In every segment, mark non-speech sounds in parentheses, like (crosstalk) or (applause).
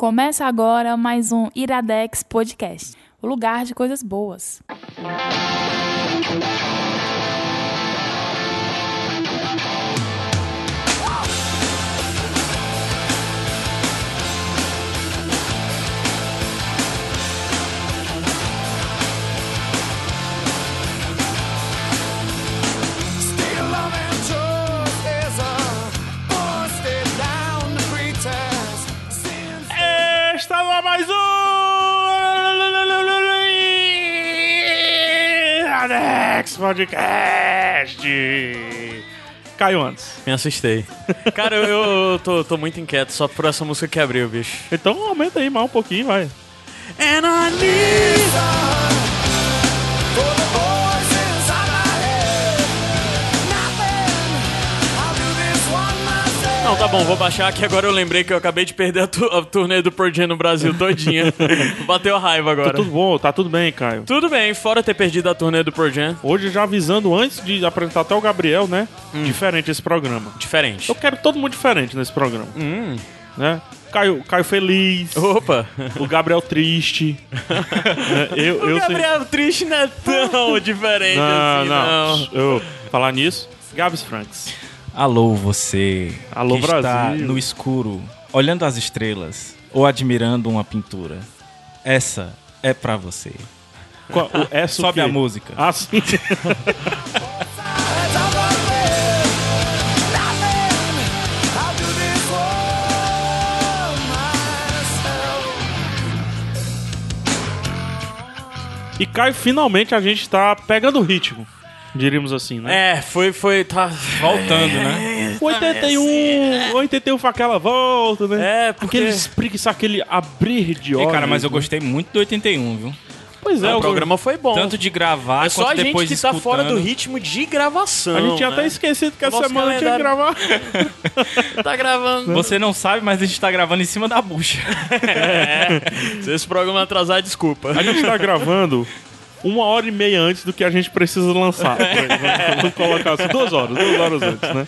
Começa agora mais um Iradex Podcast, o lugar de coisas boas. Podcast. Caiu antes. Me assustei. Cara, eu, eu tô, tô muito inquieto só por essa música que abriu, bicho. Então aumenta aí mais um pouquinho, vai. And I need... bom, vou baixar que agora eu lembrei que eu acabei de perder a, tu- a turnê do Pearl Jam no Brasil todinha. (laughs) Bateu a raiva agora. Tá tudo bom, tá tudo bem, Caio. Tudo bem, fora ter perdido a turnê do Pearl Jam, Hoje já avisando antes de apresentar até o Gabriel, né? Hum. Diferente esse programa. diferente. Eu quero todo mundo diferente nesse programa. Hum. Né? Caio, Caio feliz, Opa! o Gabriel triste. (laughs) né? eu, O eu sei- Gabriel Triste não é tão (laughs) diferente Não, assim, não. não. Eu falar nisso. Gabs Franks. Alô, você Alô, que está Brasil. no escuro, olhando as estrelas ou admirando uma pintura. Essa é pra você. Qual- o- essa o Sobe a música. Ah, sim. (laughs) E Caio, finalmente a gente tá pegando o ritmo. Diríamos assim, né? É, foi, foi, tá... Voltando, né? 81, 81 foi aquela volta, né? É, porque... Aquele espreguiçar, aquele abrir de olhos. cara, mas eu né? gostei muito do 81, viu? Pois é, o programa foi bom. Tanto de gravar é só a gente que tá fora do ritmo de gravação. A gente tinha né? até esquecido que essa Nosso semana tinha que gravar. (laughs) Tá gravando. Você não sabe, mas a gente tá gravando em cima da bucha. (laughs) Se esse programa atrasar, desculpa. A gente tá gravando uma hora e meia antes do que a gente precisa lançar. (laughs) Vamos colocar assim, duas horas, duas horas antes, né?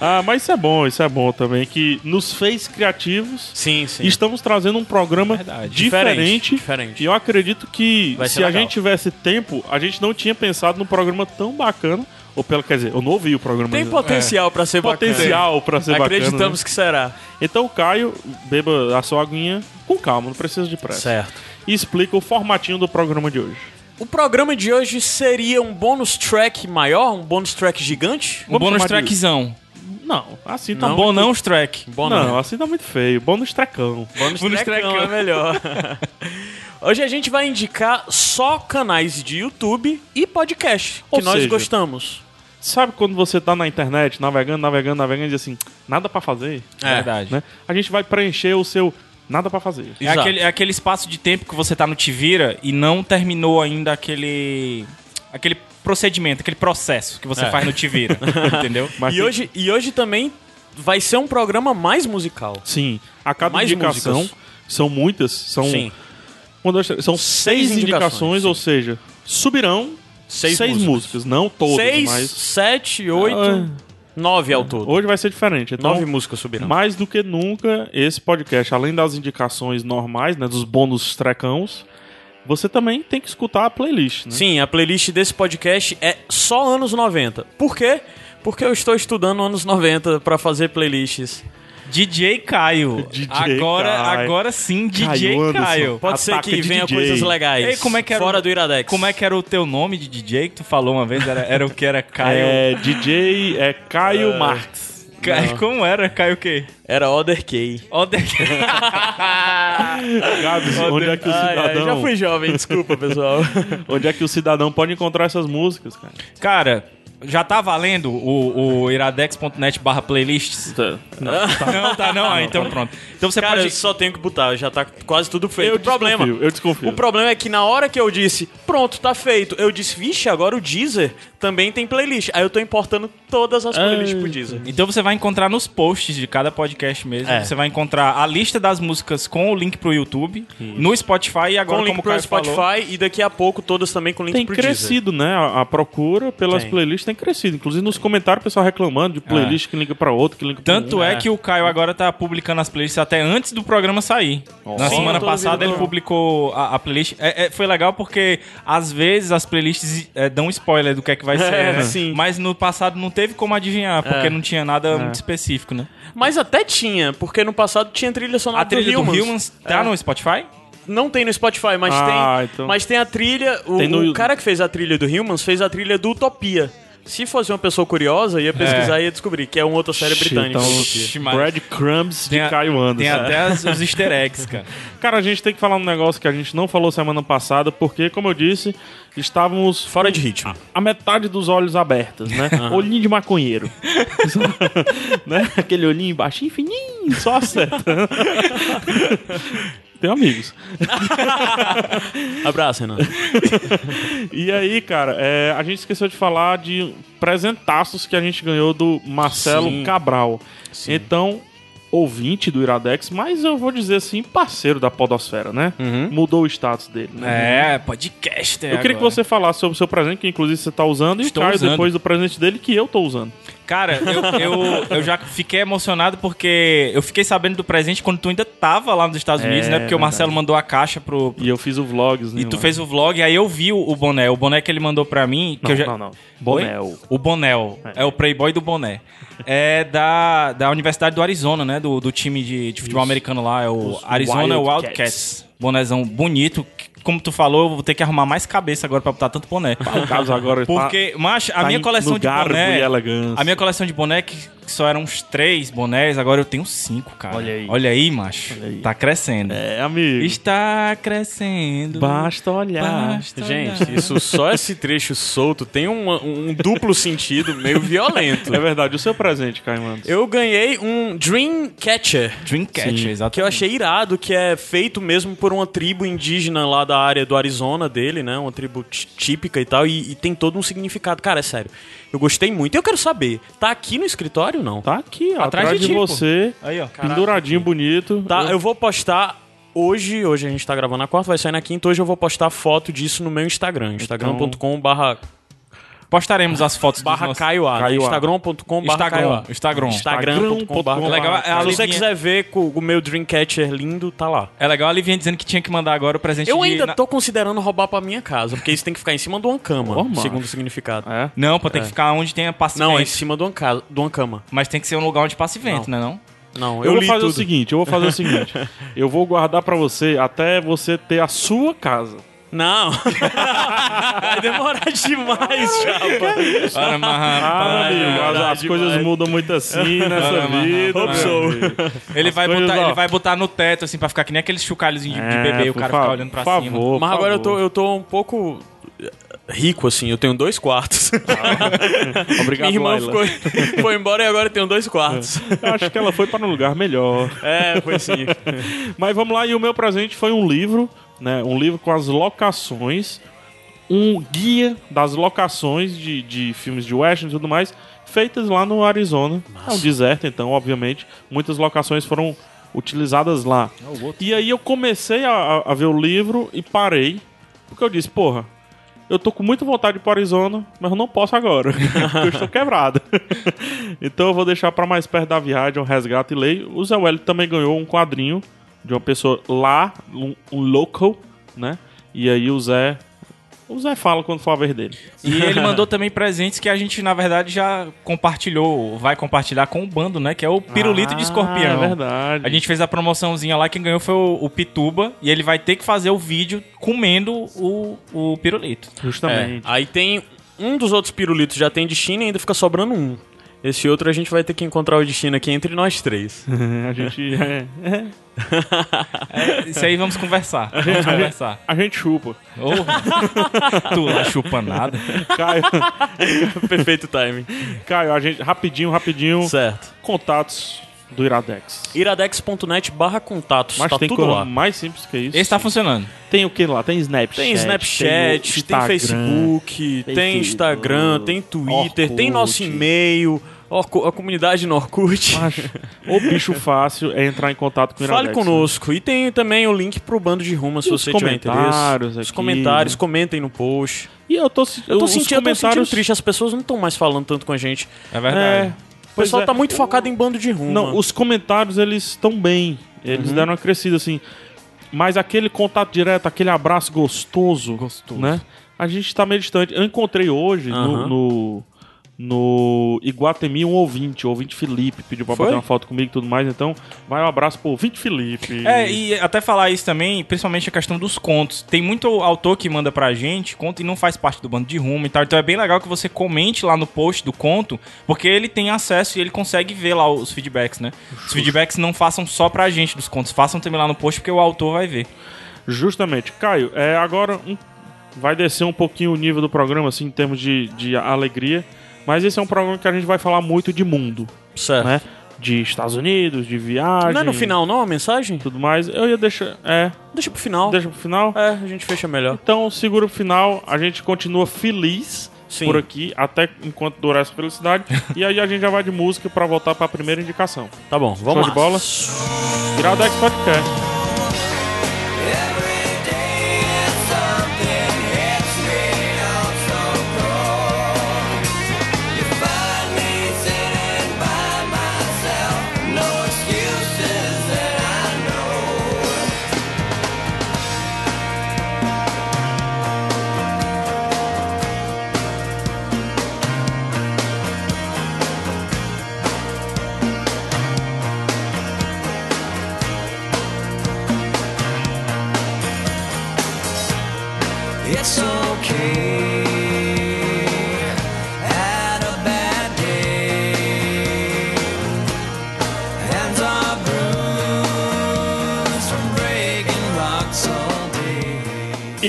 Ah, mas isso é bom, isso é bom também, que nos fez criativos. Sim, sim. Estamos trazendo um programa Verdade. diferente. Diferente. E eu acredito que ser se a gente tivesse tempo, a gente não tinha pensado num programa tão bacana. Ou pelo, quer dizer, eu não ouvi o programa Tem potencial pra ser bacana. potencial pra ser Acreditamos bacana. né? que será. Então o Caio beba a sua aguinha com calma, não precisa de pressa. Certo. E explica o formatinho do programa de hoje. O programa de hoje seria um bônus track maior? Um bônus track gigante? Um Vamos bônus trackzão. Não, assim tá Não, muito... bom não os track. Bom Não, não. assim tá muito feio. Bônus trecão. Bônus, Bônus trackão trackão. é melhor. (laughs) hoje a gente vai indicar só canais de YouTube e podcast que Ou nós seja, gostamos. Sabe quando você tá na internet, navegando, navegando, navegando e diz assim, nada pra fazer? É. Verdade. Né? A gente vai preencher o seu nada pra fazer. É aquele, é aquele espaço de tempo que você tá no Te Vira e não terminou ainda aquele. aquele procedimento, aquele processo que você É. faz no Te Vira. (laughs) entendeu? Mas E tem- hoje, e hoje também vai ser um programa mais musical. Sim, a cada Mais indicação, músicas. são muitas, são, Sim. são seis, Seis indicações, indicações, ou seja, subirão Seis, seis, músicas. músicas. não todas, Seis, mas sete, oito, Ah. Nove ao todo. hoje vai ser diferente. Então, Nove músicas subirão. mais do que nunca, esse podcast, além das indicações normais, né, dos bônus trecãos, você também tem que escutar a playlist, né? Sim, a playlist desse podcast é só anos 90. Por quê? Porque eu estou estudando anos 90 pra fazer playlists. DJ Caio. (laughs) DJ agora, Caio. agora sim, DJ Caio. Caio. Pode ser que venha DJ. coisas legais. Ei, como é que era Fora o- do Iradex. Como é que era o teu nome de DJ que tu falou uma vez? Era, era o que era Caio. É, DJ é Caio Marx. Caio (laughs) como era? Caio o quê? Era Other K. Oder... (laughs) Gabs, onde é que o Ai, ai, cidadão, já fui jovem, desculpa, pessoal. onde é que o cidadão pode encontrar essas músicas, cara? Cara, já tá valendo o, o iradex.net barra playlists? Não, tá não? Ah, então pronto. Então você Cara, eu pode... só tenho que botar, já tá quase tudo feito. Eu o problema, desconfio, eu desconfio. O problema é que na hora que eu disse, pronto, tá feito, eu disse, vixe, agora o Deezer também tem playlist. Aí eu tô importando todas as playlists pro Deezer. Então você vai encontrar nos posts de cada podcast mesmo. É. Você vai encontrar a lista das músicas com o link pro YouTube, no Spotify e agora Com link como o pro Caio Spotify falou, e daqui a pouco todas também com link Tem pro Deezer. crescido, né? A, a procura pelas Tem. playlists tem crescido. Inclusive nos comentários o pessoal reclamando de playlist que liga pra outro, que liga pra Tanto um. é que o Caio agora tá publicando as playlists até antes do programa sair. Na Sim, semana passada ele publicou a, a playlist. É, é, foi legal porque às vezes as playlists é, dão spoiler do que é que vai (laughs) ser, É, né? sim. Mas no passado não teve como adivinhar, porque É. não tinha nada muito específico, né? Mas até tinha, porque no passado tinha trilha sonora A trilha do Humans. Humans tá É. no Spotify? Não tem no Spotify, mas Ah, tem. então. Mas tem a trilha. O, Tem no- o cara que fez a trilha do Humans fez a trilha do Utopia. Se fosse uma pessoa curiosa, ia pesquisar e ia descobrir que é uma outra série britânica. Então, Breadcrumbs de Caio Anderson. tem até as- os easter eggs, cara. (laughs) Cara, a gente tem que falar um negócio que a gente não falou semana passada, porque, como eu disse, estávamos Fora de ritmo. a metade dos olhos abertos, né? (laughs) Olhinho de maconheiro. (laughs) né? Aquele olhinho baixinho, fininho, só acerta. Tenho amigos. (laughs) Abraço, Renan. E aí, cara, é, a gente esqueceu de falar de presentaços que a gente ganhou do Marcelo Sim. Cabral. Então, ouvinte do Iradex, mas eu vou dizer assim, parceiro da Podosfera, né? Mudou o status dele, né? É, podcast. Eu queria que você falasse sobre o seu presente, que inclusive você tá usando, Estou e o Caio usando. depois do presente dele, que eu tô usando. Cara, eu, eu, eu já fiquei emocionado porque eu fiquei sabendo do presente quando tu ainda tava lá nos Estados É, Unidos, né? Porque o Marcelo verdade. mandou a caixa pro. E eu fiz o vlogs, né? E tu lá. fez o vlog, aí eu vi o, o boné. O boné que ele mandou pra mim. Que Não, eu já... não, não. Oi? Bonel. O Bonel. É. o Playboy do boné. É da, da Universidade do Arizona, né? Do, do time de, de futebol americano lá. É o Os Arizona Wildcats. Wildcats. Bonézão bonito. Como tu falou, eu vou ter que arrumar mais cabeça agora pra botar tanto boné. O caso agora tá- Porque, macho, a tá minha coleção de garbo boné. e elegância. A minha coleção de boné que, só eram uns três bonés, agora eu tenho cinco, cara. Olha aí. Olha aí, macho. Olha aí. Tá crescendo. É, amigo. Está crescendo. Basta olhar. Basta Gente, olhar. isso só esse trecho solto tem uma- um duplo sentido meio violento. É verdade. O seu presente, Caio Anderson? Eu ganhei um Dreamcatcher. Dreamcatcher, Sim. exatamente. Que eu achei irado, que é feito mesmo por uma tribo indígena lá da área do Arizona dele, né? Uma tribo tí- típica e tal, e, e tem todo um significado. Cara, é sério. Eu gostei muito. Eu quero saber, tá aqui no escritório ou não? Tá aqui, ó, Atrás atrás, de de, você. Aí, ó. Penduradinho, bonito. Tá, Eu- eu vou postar hoje, hoje a gente tá gravando na quarta, vai sair na quinta, hoje eu vou postar foto disso no meu Instagram, instagram.com barra Postaremos as fotos dos barra nossos- Caio A, né? A. instagram.com Instagram, A. Instagram. Instagram.com barra Legal, A. é a Se você quiser ver com o meu Dreamcatcher lindo, tá lá. É legal a Livinha dizendo que tinha que mandar agora o presente Eu de... ainda tô considerando roubar pra minha casa, porque isso tem que ficar em cima de uma cama, segundo o significado. É. Não, pô, tem que ficar onde tenha passe Não, é em cima de uma, casa, de uma cama. Mas tem que ser um lugar onde passe vento, né não? Não, Eu, eu, vou fazer tudo. o seguinte, eu vou fazer o (laughs) seguinte. eu vou guardar pra você até você ter a sua casa. Não. (laughs) Vai demorar demais, chapa. Para, mas, Ah, amigo, as, coisas mudam muito assim nessa Para, vida. Hope meu so. Ele vai, botar, ele vai botar no teto, assim, pra ficar que nem aqueles chocalhozinhos de, de É, bebê e o cara ficar olhando pra por cima. favor, Mas por agora eu tô, favor. eu tô um pouco rico, assim. Eu tenho dois quartos. (laughs) Obrigado, Minha irmã Laila. ficou, foi embora e agora eu tenho dois quartos. Eu acho que ela foi para um lugar melhor. É, foi sim. (laughs) Mas vamos lá, e o meu presente foi um livro, né? Um livro com as locações, um guia das locações de, de filmes de western e tudo mais, feitas lá no Arizona. É um deserto, então, obviamente, muitas locações foram utilizadas lá. E aí eu comecei a, a- ver o livro e parei, porque eu disse, porra, eu tô com muita vontade de ir pro Arizona, mas eu não posso agora, (laughs) porque eu estou quebrado. (laughs) então eu vou deixar para mais perto da viagem, eu resgato e leio. O Zé Wellington também ganhou um quadrinho de uma pessoa lá, um, um local, né? E aí o Zé. O Zé fala quando for a vez dele. E ele (laughs) mandou também presentes que a gente, na verdade, já compartilhou, vai compartilhar com o bando, né? Que é o pirulito de escorpião. É verdade. A gente fez a promoçãozinha lá, quem ganhou foi o, o Pituba, e ele vai ter que fazer o vídeo comendo o, o pirulito. É, Justamente. aí tem um dos outros pirulitos já tem destino e ainda fica sobrando um. Esse outro a gente vai ter que encontrar o destino aqui entre nós três. (laughs) a gente. É, (laughs) é, É, isso aí vamos conversar. Vamos conversar. a gente chupa. Ô, (laughs) tu lá chupa nada. Caio, Perfeito timing. Caio, a gente. Rapidinho, rapidinho. Certo. Contatos do Iradex. iradex.net barra contatos. Mas tá tem tudo lá. mais simples que isso. Esse tá funcionando. Tem o que lá? Tem Snapchat. Tem Snapchat, tem, Instagram. Facebook, tem Instagram, tem Twitter, tem nosso Orkut. e-mail, a comunidade no Orkut. O bicho fácil é entrar em contato com o Fale Iradex. né? conosco. E tem também o link pro bando de rumo se os você tiver interesse. comentários Os comentários, né? comentem no post. E eu tô, Eu tô, os sentindo, eu tô sentindo comentários triste, as pessoas não estão mais falando tanto com a gente. É verdade. É, O pessoal é. tá muito focado em bando de rumo. Não, os comentários eles estão bem. Uhum. Eles deram uma crescida assim. Mas aquele contato direto, aquele abraço gostoso, Gostoso. né? A gente tá meio distante. Eu encontrei hoje Aham. no, no, no Iguatemi um ouvinte, o ouvinte Felipe, pediu pra Foi? bater uma foto comigo e tudo mais. Então, vai um abraço pro ouvinte Felipe. É, e até falar isso também, principalmente a questão dos contos. Tem muito autor que manda pra gente conto e não faz parte do bando de rumo e tal. Então é bem legal que você comente lá no post do conto, porque ele tem acesso e ele consegue ver lá os feedbacks, né? Os feedbacks não façam só pra gente dos contos, façam também lá no post, porque o autor vai ver. Justamente. Caio, é, agora um- vai descer um pouquinho o nível do programa, assim, em termos de, de alegria. Mas esse é um programa que a gente vai falar muito de mundo, Certo. né? De Estados Unidos, de viagem. Não é no final, não, a mensagem? Tudo mais. Eu ia deixar. É. Deixa pro final. Deixa pro final. É, a gente fecha melhor. Então, segura o final. A gente continua feliz Sim. por aqui, até enquanto durar essa felicidade. (laughs) e aí a gente já vai de música pra voltar pra primeira indicação. Tá bom, vamos Show lá. de bola? Iradex Podcast.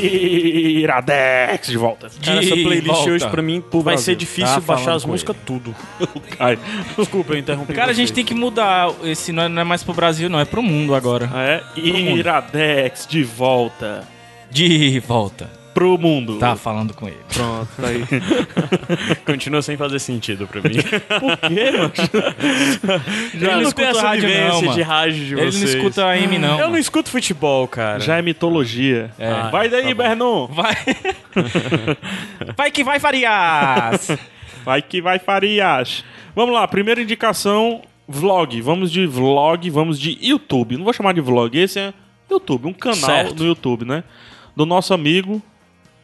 Iradex de volta. Cara, essa playlist volta hoje pra mim vai Brasil. ser difícil Tá baixar as músicas tudo. (laughs) Ai. Desculpa, eu interrompi. Cara, a gente vocês. tem que mudar. Esse não é, não é mais pro Brasil, não, é pro mundo agora. É, Iradex de volta De volta. Pro mundo. Tá falando com ele. Pronto, tá aí. (laughs) Continua sem fazer sentido pra mim. (laughs) Por quê, mano? Ele Eu não não escuta essa rádio, vivência não, mano. de rádio de Ele não vocês. escuta a M, não. Eu não mano. escuto futebol, cara. Já é mitologia. É. Vai daí, Tá. Bernon. Vai. (laughs) vai que vai, Farias! Vai que vai, Farias. Vamos lá, primeira indicação, vlog. Vamos de vlog, vamos de YouTube. Não vou chamar de vlog, esse é YouTube, um canal Certo. no YouTube, né? Do nosso amigo,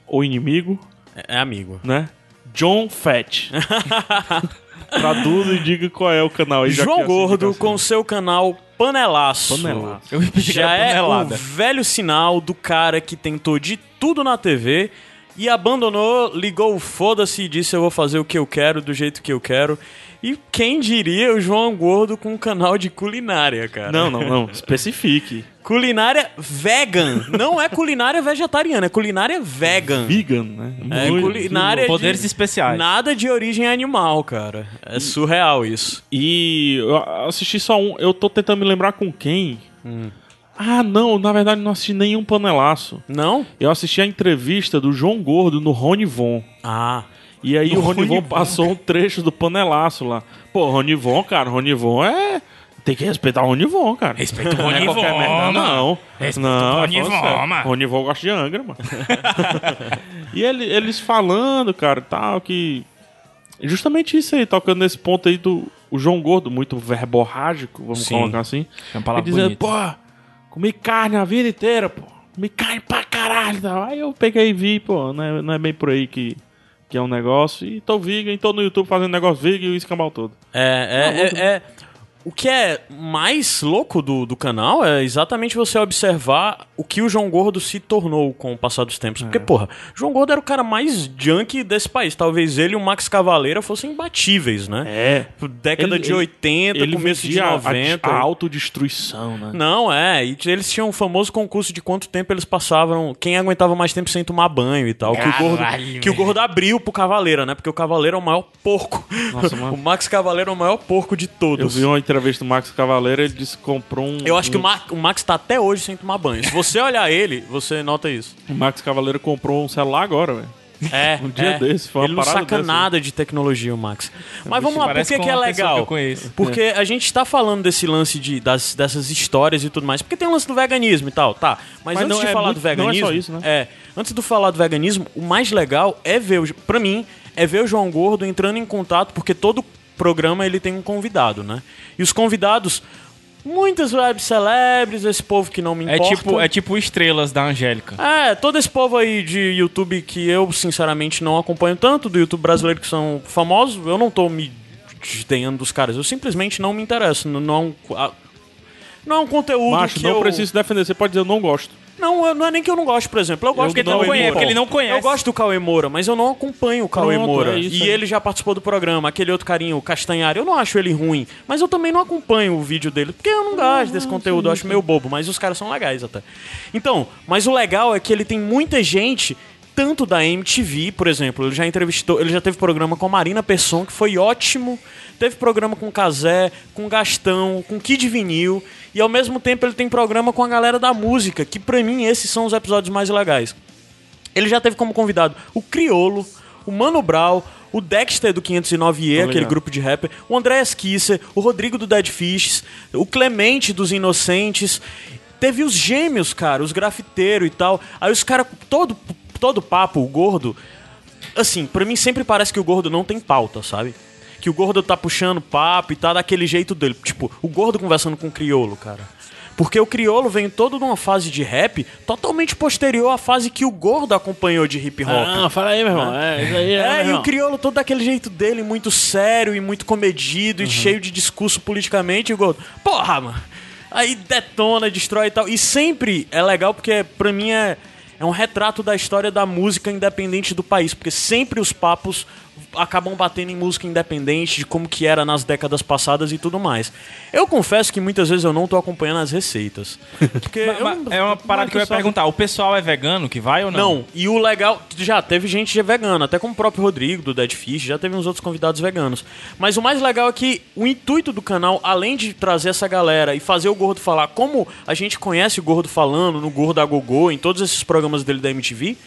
ou inimigo, É é amigo. né? John Fett. (laughs) Traduza e diga qual é o canal aí. João essa Gordo indicação. com seu canal Panelaço. Panelaço. Já é o velho sinal do cara que tentou de tudo na TV e abandonou, ligou o foda-se e disse eu vou fazer o que eu quero, do jeito que eu quero. E quem diria o João Gordo com um canal de culinária, cara? Não, não, não. Especifique. Culinária vegan. Não é culinária vegetariana, é culinária vegan. Vegan, né? É Muito- culinária de- Poderes especiais. Nada de origem animal, cara. É surreal isso. E eu assisti só um. Eu tô tentando me lembrar com quem. Ah, não, na verdade não assisti nenhum panelaço. Não? Eu assisti a entrevista do João Gordo no Rony Von. Ah. E aí o Rony Rony Von Von, passou um trecho do panelaço lá. Pô, Rony Von, cara, Rony Von é. Tem que respeitar o Rony Von, cara. Respeita o Não é merda. Não. Respeita não, o Rony falando Von, sério. mano. Rony Von gosta de Angra, mano. (laughs) e ele- eles falando, cara, tal, que. Justamente isso aí, tocando nesse ponto aí do o João Gordo, muito verborrágico, vamos Sim. colocar assim. É uma palavra e dizendo, pô, comi carne a vida inteira, pô. Comi carne pra caralho. Aí eu peguei e vi, pô, não é, não é bem por aí que, que é um negócio. E tô vegan, tô no YouTube fazendo negócio vegan e o escambau todo. É, é, é, é- O que é mais louco do, do canal é exatamente você observar o que o João Gordo se tornou com o passar dos tempos. É. Porque, porra, João Gordo era o cara mais junk desse país. Talvez ele e o Max Cavaleira fossem imbatíveis, né? É. Década Ele- de 80, Ele começo de vendia a- 90. A, autodestruição, né? Não, é. E eles tinham um famoso concurso de quanto tempo eles passavam, quem aguentava mais tempo sem tomar banho e tal. Que o, gordo, Caralho, que o gordo abriu pro Cavaleira, né? Porque o Cavaleiro é o maior porco. Nossa, (laughs) mano. o Max Cavaleiro é o maior porco de todos. Eu vi uma entrevista do Max Cavaleiro, ele disse que comprou um. Eu acho que um, o, Mar- o Max tá até hoje sem tomar banho. Se você olhar ele, você nota isso. o Max Cavaleiro comprou um celular agora, velho. É, (laughs) Um dia é. desse, foi uma Ele não parada saca dessa. nada de tecnologia, o Max. Mas vamos lá, por que, que é que legal? eu conheço. Porque a gente tá falando desse lance de, das, dessas histórias e tudo mais. Porque tem o lance do veganismo e tal, tá. Mas, Mas antes não de é falar muito- do veganismo. não é só isso, né? É, antes de falar do veganismo, o mais legal é ver, o, pra mim, é ver o João Gordo entrando em contato, porque todo programa ele tem um convidado, né? E os convidados, muitas web celebres, esse povo que não me É importa. tipo, é tipo estrelas da Angélica. É, todo esse povo aí de YouTube que eu, sinceramente, não acompanho tanto, do YouTube brasileiro que são famosos, eu não tô me desdenhando dos caras, eu simplesmente não me interesso. Não, não é um conteúdo Macho, que não eu... preciso defender. Você pode dizer eu não gosto. Não, eu- não é nem que eu não gosto, por exemplo. Eu gosto Porque não Cauê conhece, Moura. porque ele não conhece. Eu gosto do Cauê Moura, mas eu não acompanho o Cauê Pronto, Moura. é e aí. ele já participou do programa. Aquele outro carinho, o Castanhari, eu não acho ele ruim. Mas eu também não acompanho o vídeo dele, porque eu não gosto desse conteúdo. Eu acho meio bobo, mas os caras são legais até. Então, mas o legal é que ele tem muita gente tanto da MTV, por exemplo, ele já entrevistou, ele já teve programa com a Marina Persson, que foi ótimo. Teve programa com o Kazé, com o Gastão, com o Kid Vinil. E ao mesmo tempo ele tem programa com a galera da música, que pra mim esses são os episódios mais legais. Ele já teve como convidado o Criolo, o Mano Brown, o Dexter do 509E, aquele grupo de rapper, o André Kisser, o Rodrigo do Dead Fishes, o Clemente dos Inocentes. Teve os gêmeos, cara, os grafiteiros e tal. Aí os caras, todo, todo papo, o gordo. Assim, pra mim sempre parece que o gordo não tem pauta, sabe? Que o gordo tá puxando papo e tá daquele jeito dele. Tipo, o gordo conversando com o criolo, cara. Porque o criolo vem todo numa fase de rap totalmente posterior à fase que o gordo acompanhou de hip hop. Ah, fala aí, meu irmão. É, isso aí É, e o crioulo todo daquele jeito dele, muito sério e muito comedido e cheio de discurso politicamente, e o Gordo, porra, mano. Aí detona, destrói e tal. E sempre é legal porque pra mim é, é um retrato da história da música independente do país, porque sempre os papos acabam batendo em música independente, de como que era nas décadas passadas e tudo mais. Eu confesso que muitas vezes eu não tô acompanhando as receitas. (laughs) Porque eu Mas- não- é uma parada que eu ia perguntar. O pessoal é vegano que vai ou não? não, e o legal, já teve gente já vegana, até como o próprio Rodrigo do Dead Fish, já teve uns outros convidados veganos. Mas o mais legal é que o intuito do canal, além de trazer essa galera e fazer o Gordo falar como a gente conhece o Gordo falando no Gordo a Gogô, em todos esses programas dele da MTV,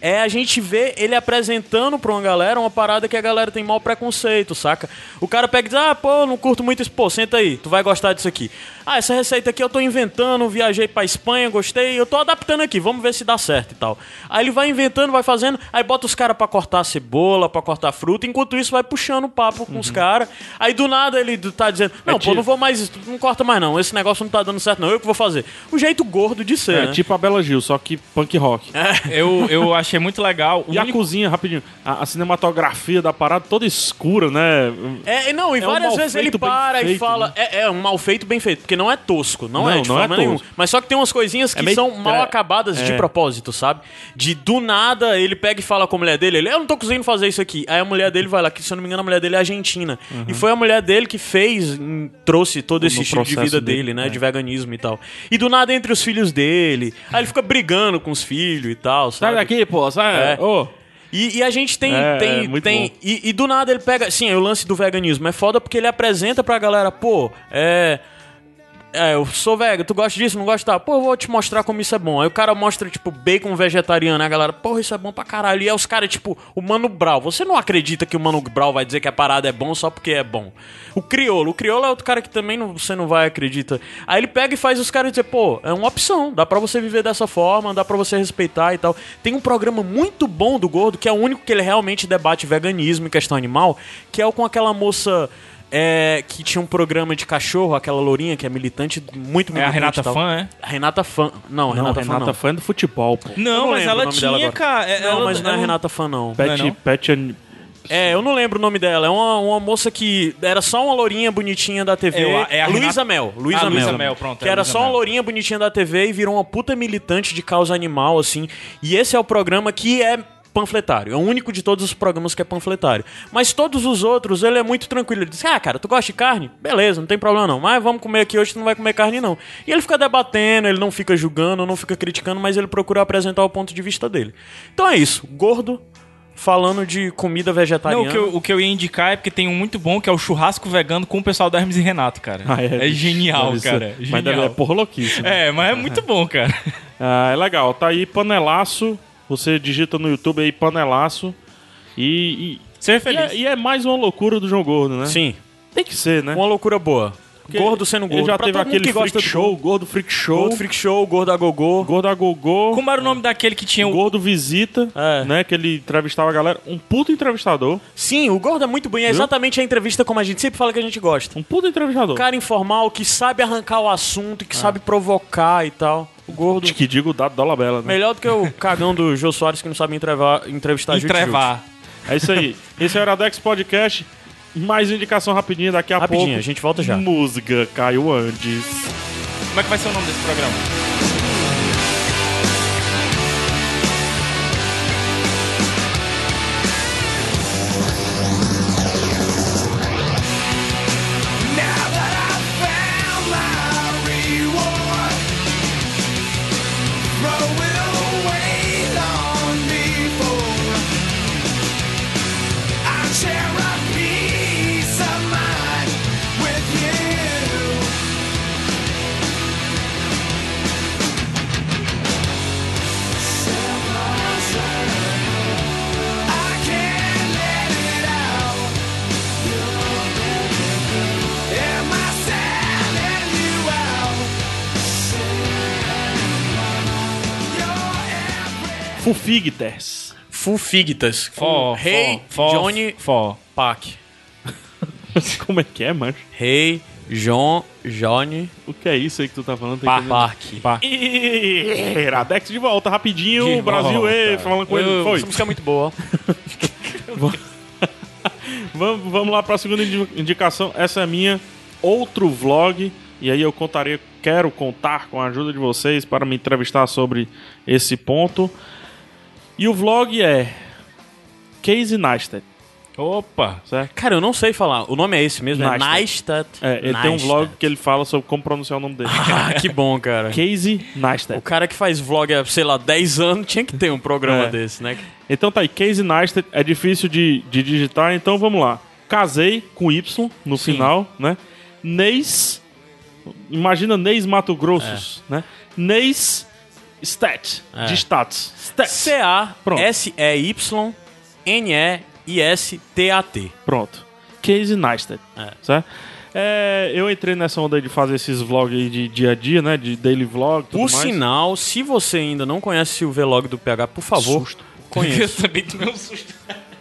é a gente ver ele apresentando pra uma galera uma parada que a galera tem mau preconceito, saca? O cara pega e diz, ah, pô, não curto muito isso, pô, senta aí, tu vai gostar disso aqui. Ah, essa receita aqui eu tô inventando, viajei pra Espanha, gostei, eu tô adaptando aqui, vamos ver se dá certo e tal. Aí ele vai inventando, vai fazendo, aí bota os caras pra cortar cebola, pra cortar fruta, enquanto isso vai puxando o papo com os caras. Aí do nada ele tá dizendo, não, pô, tipo- não vou mais, não corta mais não, esse negócio não tá dando certo não, eu que vou fazer. O jeito gordo de ser, É né? tipo a Bela Gil, só que punk rock. (laughs) Eu, eu achei muito legal. O E a único- cozinha, rapidinho. A, a cinematografia da parada toda escura, né? É, não, e É um várias mal vezes ele feito, para e feito, fala. né? É, é um mal feito, bem feito, porque não é tosco, não, Não, é de não é forma nenhuma. tosco. Mas só que tem umas coisinhas que É são tra- mal acabadas de é. propósito, sabe? De do nada ele pega e fala com a mulher dele: ele, Eu não tô conseguindo fazer isso aqui. Aí a mulher dele vai lá, que se eu não me engano, a mulher dele é argentina. E foi a mulher dele que fez, trouxe todo esse No estilo de vida dele, dele, né? é. De veganismo e tal. E do nada entre os filhos dele. Aí ele fica brigando com os filhos e tal, Sai sabe? daqui, pô, sai. É. Ô. E, e a gente tem. É, tem, é tem e, e do nada ele pega. Sim, é o lance do veganismo. É foda porque ele apresenta pra galera, pô, é. É, eu sou vegano, tu gosta disso, não gosta? Tá, pô, eu vou te mostrar como isso é bom. Aí o cara mostra, tipo, bacon vegetariano, a galera, porra, isso é bom pra caralho. E aí os caras, tipo, o Mano Brown. Você não acredita que o Mano Brown vai dizer que a parada é bom só porque é bom. O Criolo, o Criolo é outro cara que também não- você não vai acreditar. Aí ele pega e faz os caras dizer, pô, é uma opção, dá pra você viver dessa forma, dá pra você respeitar e tal. Tem um programa muito bom do Gordo, que é o único que ele realmente debate veganismo e questão animal, que é o com aquela moça é, que tinha um programa de cachorro, aquela lourinha que é militante, muito É a militante Renata. Fã, é? A Renata Fã. Não, Não, Renata, Renata, Fã não. fã é do futebol, pô. Não, não mas ela tinha, cara. é- Não, ela- mas não é ela- Renata Fã, não. Pet, não? Pet An- É, eu não lembro o nome dela. É uma, uma moça que era só uma lourinha bonitinha da TV. É, é a Luísa Renata- Mel. Luísa Ah, Mel. Luísa Mel, pronto, Que é era Luísa só uma Mel. lourinha bonitinha da TV e virou uma puta militante de causa animal, assim. E esse é o programa que é panfletário. É o único de todos os programas que é panfletário. Mas todos os outros, ele é muito tranquilo. Ele diz, ah, cara, tu gosta de carne? Beleza, não tem problema não. Mas vamos comer aqui hoje, tu não vai comer carne não. E ele fica debatendo, ele não fica julgando, não fica criticando, mas ele procura apresentar o ponto de vista dele. Então é isso. Gordo falando de comida Não, vegetariana. o que, eu, o que eu ia indicar é porque tem um muito bom que é o churrasco vegano com o pessoal da Hermes e Renato, cara. Ah, é, genial, Deve ser- cara. Mas é Genial. porra louquice. É, mas é muito bom, cara. (laughs) Ah, é legal. Tá aí panelaço Você digita no YouTube aí panelaço e. e Ser e feliz. é, e é mais uma loucura do João Gordo, né? Sim, Tem que ser, né? uma loucura boa. Porque gordo sendo gordo. Ele já Pra teve aquele que gosta freak do show, gordo. gordo freak show, Gordo Freak Show, Gordo a Gogô. gordo a gogô, Como era o nome daquele que tinha o. gordo visita, É. né? Que ele entrevistava a galera. Um puto entrevistador. Sim, o Gordo é muito bom. e É exatamente a entrevista como a gente sempre fala que a gente gosta. Um puto entrevistador. Um cara informal que sabe arrancar o assunto, que sabe provocar e tal. O Gordo. Que digo o dado da Labela, né? Melhor do que o cagão do Jô Soares que não sabe entrevar, entrevistar Entrevar. É isso aí. Esse é o Iradex Podcast. Mais indicação rapidinha daqui a Rapidinho, pouco. a gente volta já. Música, Caio Andes. Como é que vai ser o nome desse programa? You're every Fufigters. Full Figtas. Fó, Com Rei fó, Johnny Fó. Pac. (laughs) Como é que é, mano? Rei John Johnny O que é isso aí que tu tá falando? Pá, pá. Ih, Iradex de volta, rapidinho. De Brasil, volta. ei, falando com ele. Foi. Essa música é muito boa. (laughs) Vamos, vamos lá para a segunda indi- indicação. Essa é a minha outro vlog. E aí eu contarei, quero contar com a ajuda de vocês para me entrevistar sobre esse ponto. E o vlog é Casey Neistat, Opa. certo? Cara, eu não sei falar. O nome é esse mesmo? É Neistat. Neistat. É, ele tem um Neistat. vlog que ele fala sobre como pronunciar o nome dele. (laughs) Ah, que bom, cara. Casey O Neistat. cara que faz vlog há, sei lá, 10 anos tinha que ter um programa É. desse, né? Então tá aí, Casey Neistat é difícil de, de digitar, então vamos lá. Casei com Y no final, né? Neis, imagina Neis Mato Grossos, né? Neis Stat, É. de status. C-A-S-E-Y-N-E-I-S-T-A-T. Pronto. Casey Neistat, É. certo? É, eu entrei nessa onda aí de fazer esses vlogs aí de dia a dia, né? De daily vlog, tudo Por mais. sinal, se você ainda não conhece o vlog do PH, por favor, Susto. Eu conheça. também tomei um susto.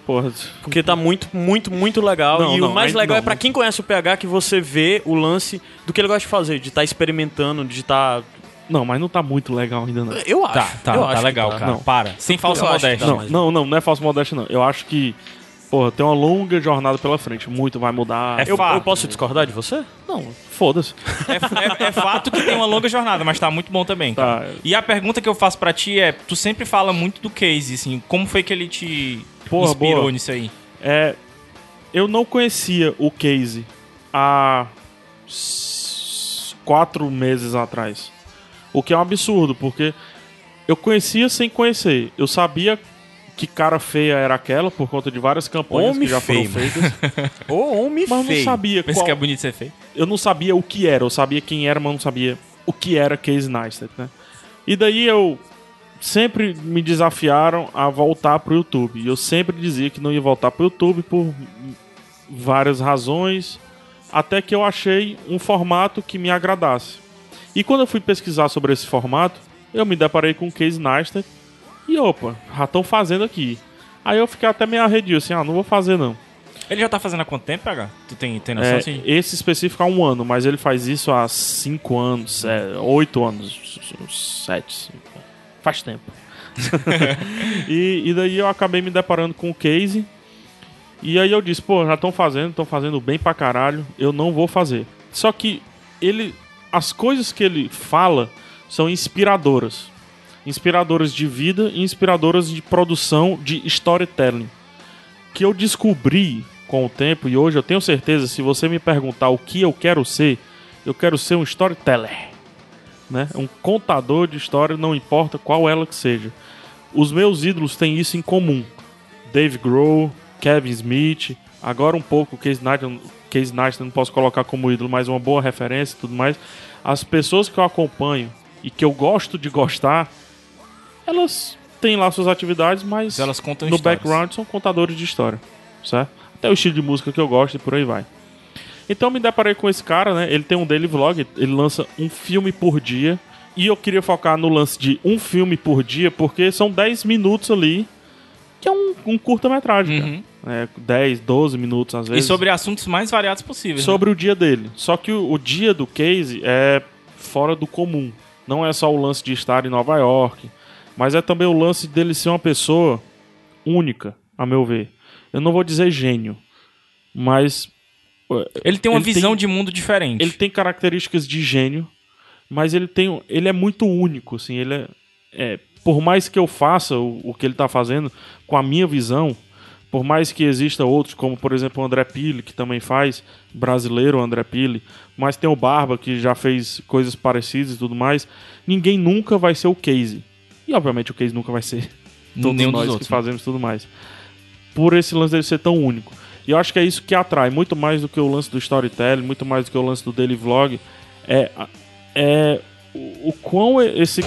Porra, Porque tá muito, muito, muito legal. Não, e não, o mais legal não, é pra mas- quem conhece o PH que você vê o lance do que ele gosta de fazer, de estar experimentando, de estar. Não, mas não tá muito legal ainda, não. Eu acho. Tá, tá, eu tá acho que legal, tá. cara. Não. Para. Sem falsa modéstia. tá. Não, mas- não, não, não é falso modéstia, não. Eu acho que, porra, tem uma longa jornada pela frente. Muito vai mudar. É Eu, fato. eu posso discordar de você? Não, foda-se. É, é- é fato que tem uma longa jornada, mas tá muito bom também. cara. Tá. E a pergunta que eu faço pra ti é: tu sempre fala muito do case, assim, como foi que ele te Porra, inspirou boa. nisso aí? É, eu não conhecia o Casey há quatro meses atrás. O que é um absurdo, porque eu conhecia sem conhecer. Eu sabia que cara feia era aquela, por conta de várias campanhas Homem que já feio, foram feitas. (laughs) Ô, homem Mas eu não feio. sabia Pensa qual... que é bonito ser feio. eu não sabia o que era, eu sabia quem era, mas não sabia o que era Casey Neistat, né? E daí eu sempre me desafiaram a voltar pro YouTube. E eu sempre dizia que não ia voltar pro YouTube por várias razões, até que eu achei um formato que me agradasse. E quando eu fui pesquisar sobre esse formato, eu me deparei com o Casey Neistat e opa, já estão fazendo aqui. Aí eu fiquei até meio arredio, assim, ah, não vou fazer não. Ele já tá fazendo há quanto tempo, PH? Tu tem, tem noção É, assim? esse específico há um ano, mas ele faz isso há cinco anos, é, oito anos, sete. Faz tempo. (laughs) (laughs) e, e daí eu acabei me deparando com o case. E aí eu disse, pô, já estão fazendo, estão fazendo bem pra caralho, eu não vou fazer. Só que ele. As coisas que ele fala são inspiradoras. Inspiradoras de vida e inspiradoras de produção de storytelling que eu descobri com o tempo e hoje eu tenho certeza, se você me perguntar o que eu quero ser, eu quero ser um storyteller, né? Um contador de história, não importa qual ela que seja. Os meus ídolos têm isso em comum. Dave Grohl, Kevin Smith, agora um pouco o Case Knight, Case Knight não posso colocar como ídolo, mas uma boa referência e tudo mais. As pessoas que eu acompanho e que eu gosto de gostar, elas têm lá suas atividades, mas Elas contam no histórias. background são contadores de história, certo? Até o estilo de música que eu gosto e por aí vai. Então me deparei com esse cara, né? Ele tem um daily vlog, ele lança um filme por dia. E eu queria focar no lance de um filme por dia, porque são 10 minutos ali, que é um, um curta-metragem, Uhum. É, 10, 12 minutos às E vezes. sobre assuntos mais variados possíveis. né? sobre o dia dele. Só que o, o dia do Casey é fora do comum. Não é só o lance de estar em Nova York, mas é também o lance dele ser uma pessoa única, a meu ver. Eu não vou dizer gênio, mas Ele tem uma Ele visão tem- de mundo diferente. ele tem características de gênio, mas ele tem, ele é muito único, assim, ele é, é, por mais que eu faça o, o que ele está fazendo com a minha visão, por mais que exista outros, como por exemplo o André Pili, que também faz, brasileiro o André Pili, mas tem o Barba, que já fez coisas parecidas e tudo mais, ninguém nunca vai ser o Casey. E obviamente o Casey nunca vai ser todos Nenhum dos nós outros, que fazemos tudo mais. Por esse lance dele ser tão único. E eu acho que é isso que atrai, muito mais do que o lance do storytelling, muito mais do que o lance do daily vlog, é, é o, o quão esse...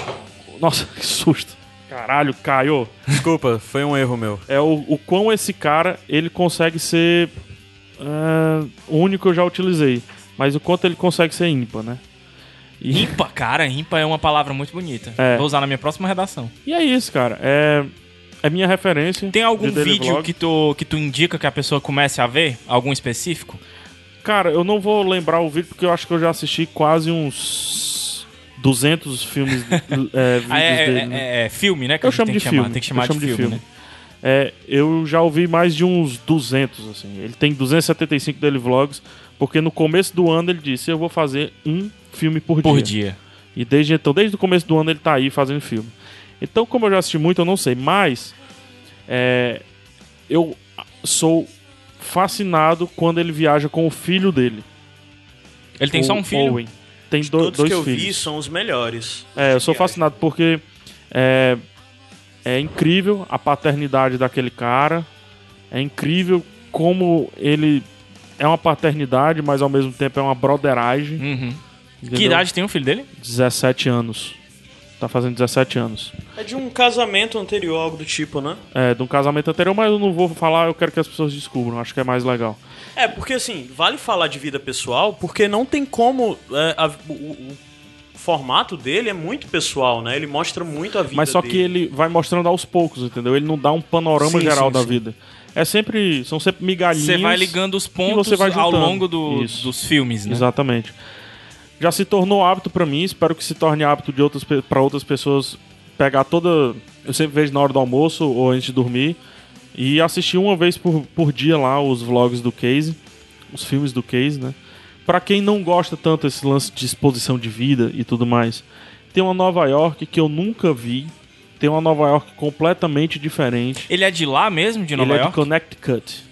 Nossa, (laughs) que susto. Caralho, caiu. Desculpa, foi um erro meu. É o, o quão esse cara, ele consegue ser... o único que eu já utilizei. Mas o quanto ele consegue ser ímpar, né? E, (laughs) cara, impa é uma palavra muito bonita. É. Vou usar na minha próxima redação. e é isso, cara. É, é minha referência. Tem algum vídeo que tu, que tu indica que a pessoa comece a ver? Algum específico? Cara, eu não vou lembrar o vídeo porque eu acho que eu já assisti quase uns 200 filmes, é, (laughs) vídeos Ah, é, dele. é- né? é- é filme, né? Que Eu chamo de que chamar. filme. Tem que chamar eu chamo de filme, né? É, eu já ouvi mais de uns 200, assim. Ele tem 275 dele vlogs, porque no começo do ano ele disse: Eu vou fazer um filme por, Por dia. dia. E desde então, desde o começo do ano, ele tá aí fazendo filme. Então, como eu já assisti muito, eu não sei. Mas é, eu sou fascinado quando ele viaja com o filho dele. Ele tem só um filho? Owen. Tem do- Todos dois que eu filhos. vi são os melhores. É, eu sou fascinado porque é, é incrível a paternidade daquele cara. É incrível como ele é uma paternidade, mas ao mesmo tempo é uma broderagem. Uhum. Que idade tem o filho dele? 17 anos. Tá fazendo 17 anos. É de um casamento anterior, algo do tipo, né? É, de um casamento anterior, mas eu não vou falar, eu quero que as pessoas descubram. Acho que é mais legal. É, porque assim, vale falar de vida pessoal, porque não tem como. é, a- o, o- formato dele é muito pessoal, né? Ele mostra muito a vida Mas só dele. que ele vai mostrando aos poucos, entendeu? Ele não dá um panorama Sim, geral sim, da sim. vida. É sempre. São sempre migalhinhas. Você vai ligando os pontos você vai ao longo do- dos filmes, né? Exatamente. Já se tornou hábito pra mim, espero que se torne hábito de outras para outras pessoas pegar toda, eu sempre vejo na hora do almoço ou antes de dormir e assistir uma vez por, por dia lá os vlogs do Case, os filmes do Case, né? Pra quem não gosta tanto desse lance de exposição de vida e tudo mais, tem uma Nova York que eu nunca vi, tem uma Nova York completamente diferente. Ele é de lá mesmo, de Nova ele é de York? Connecticut.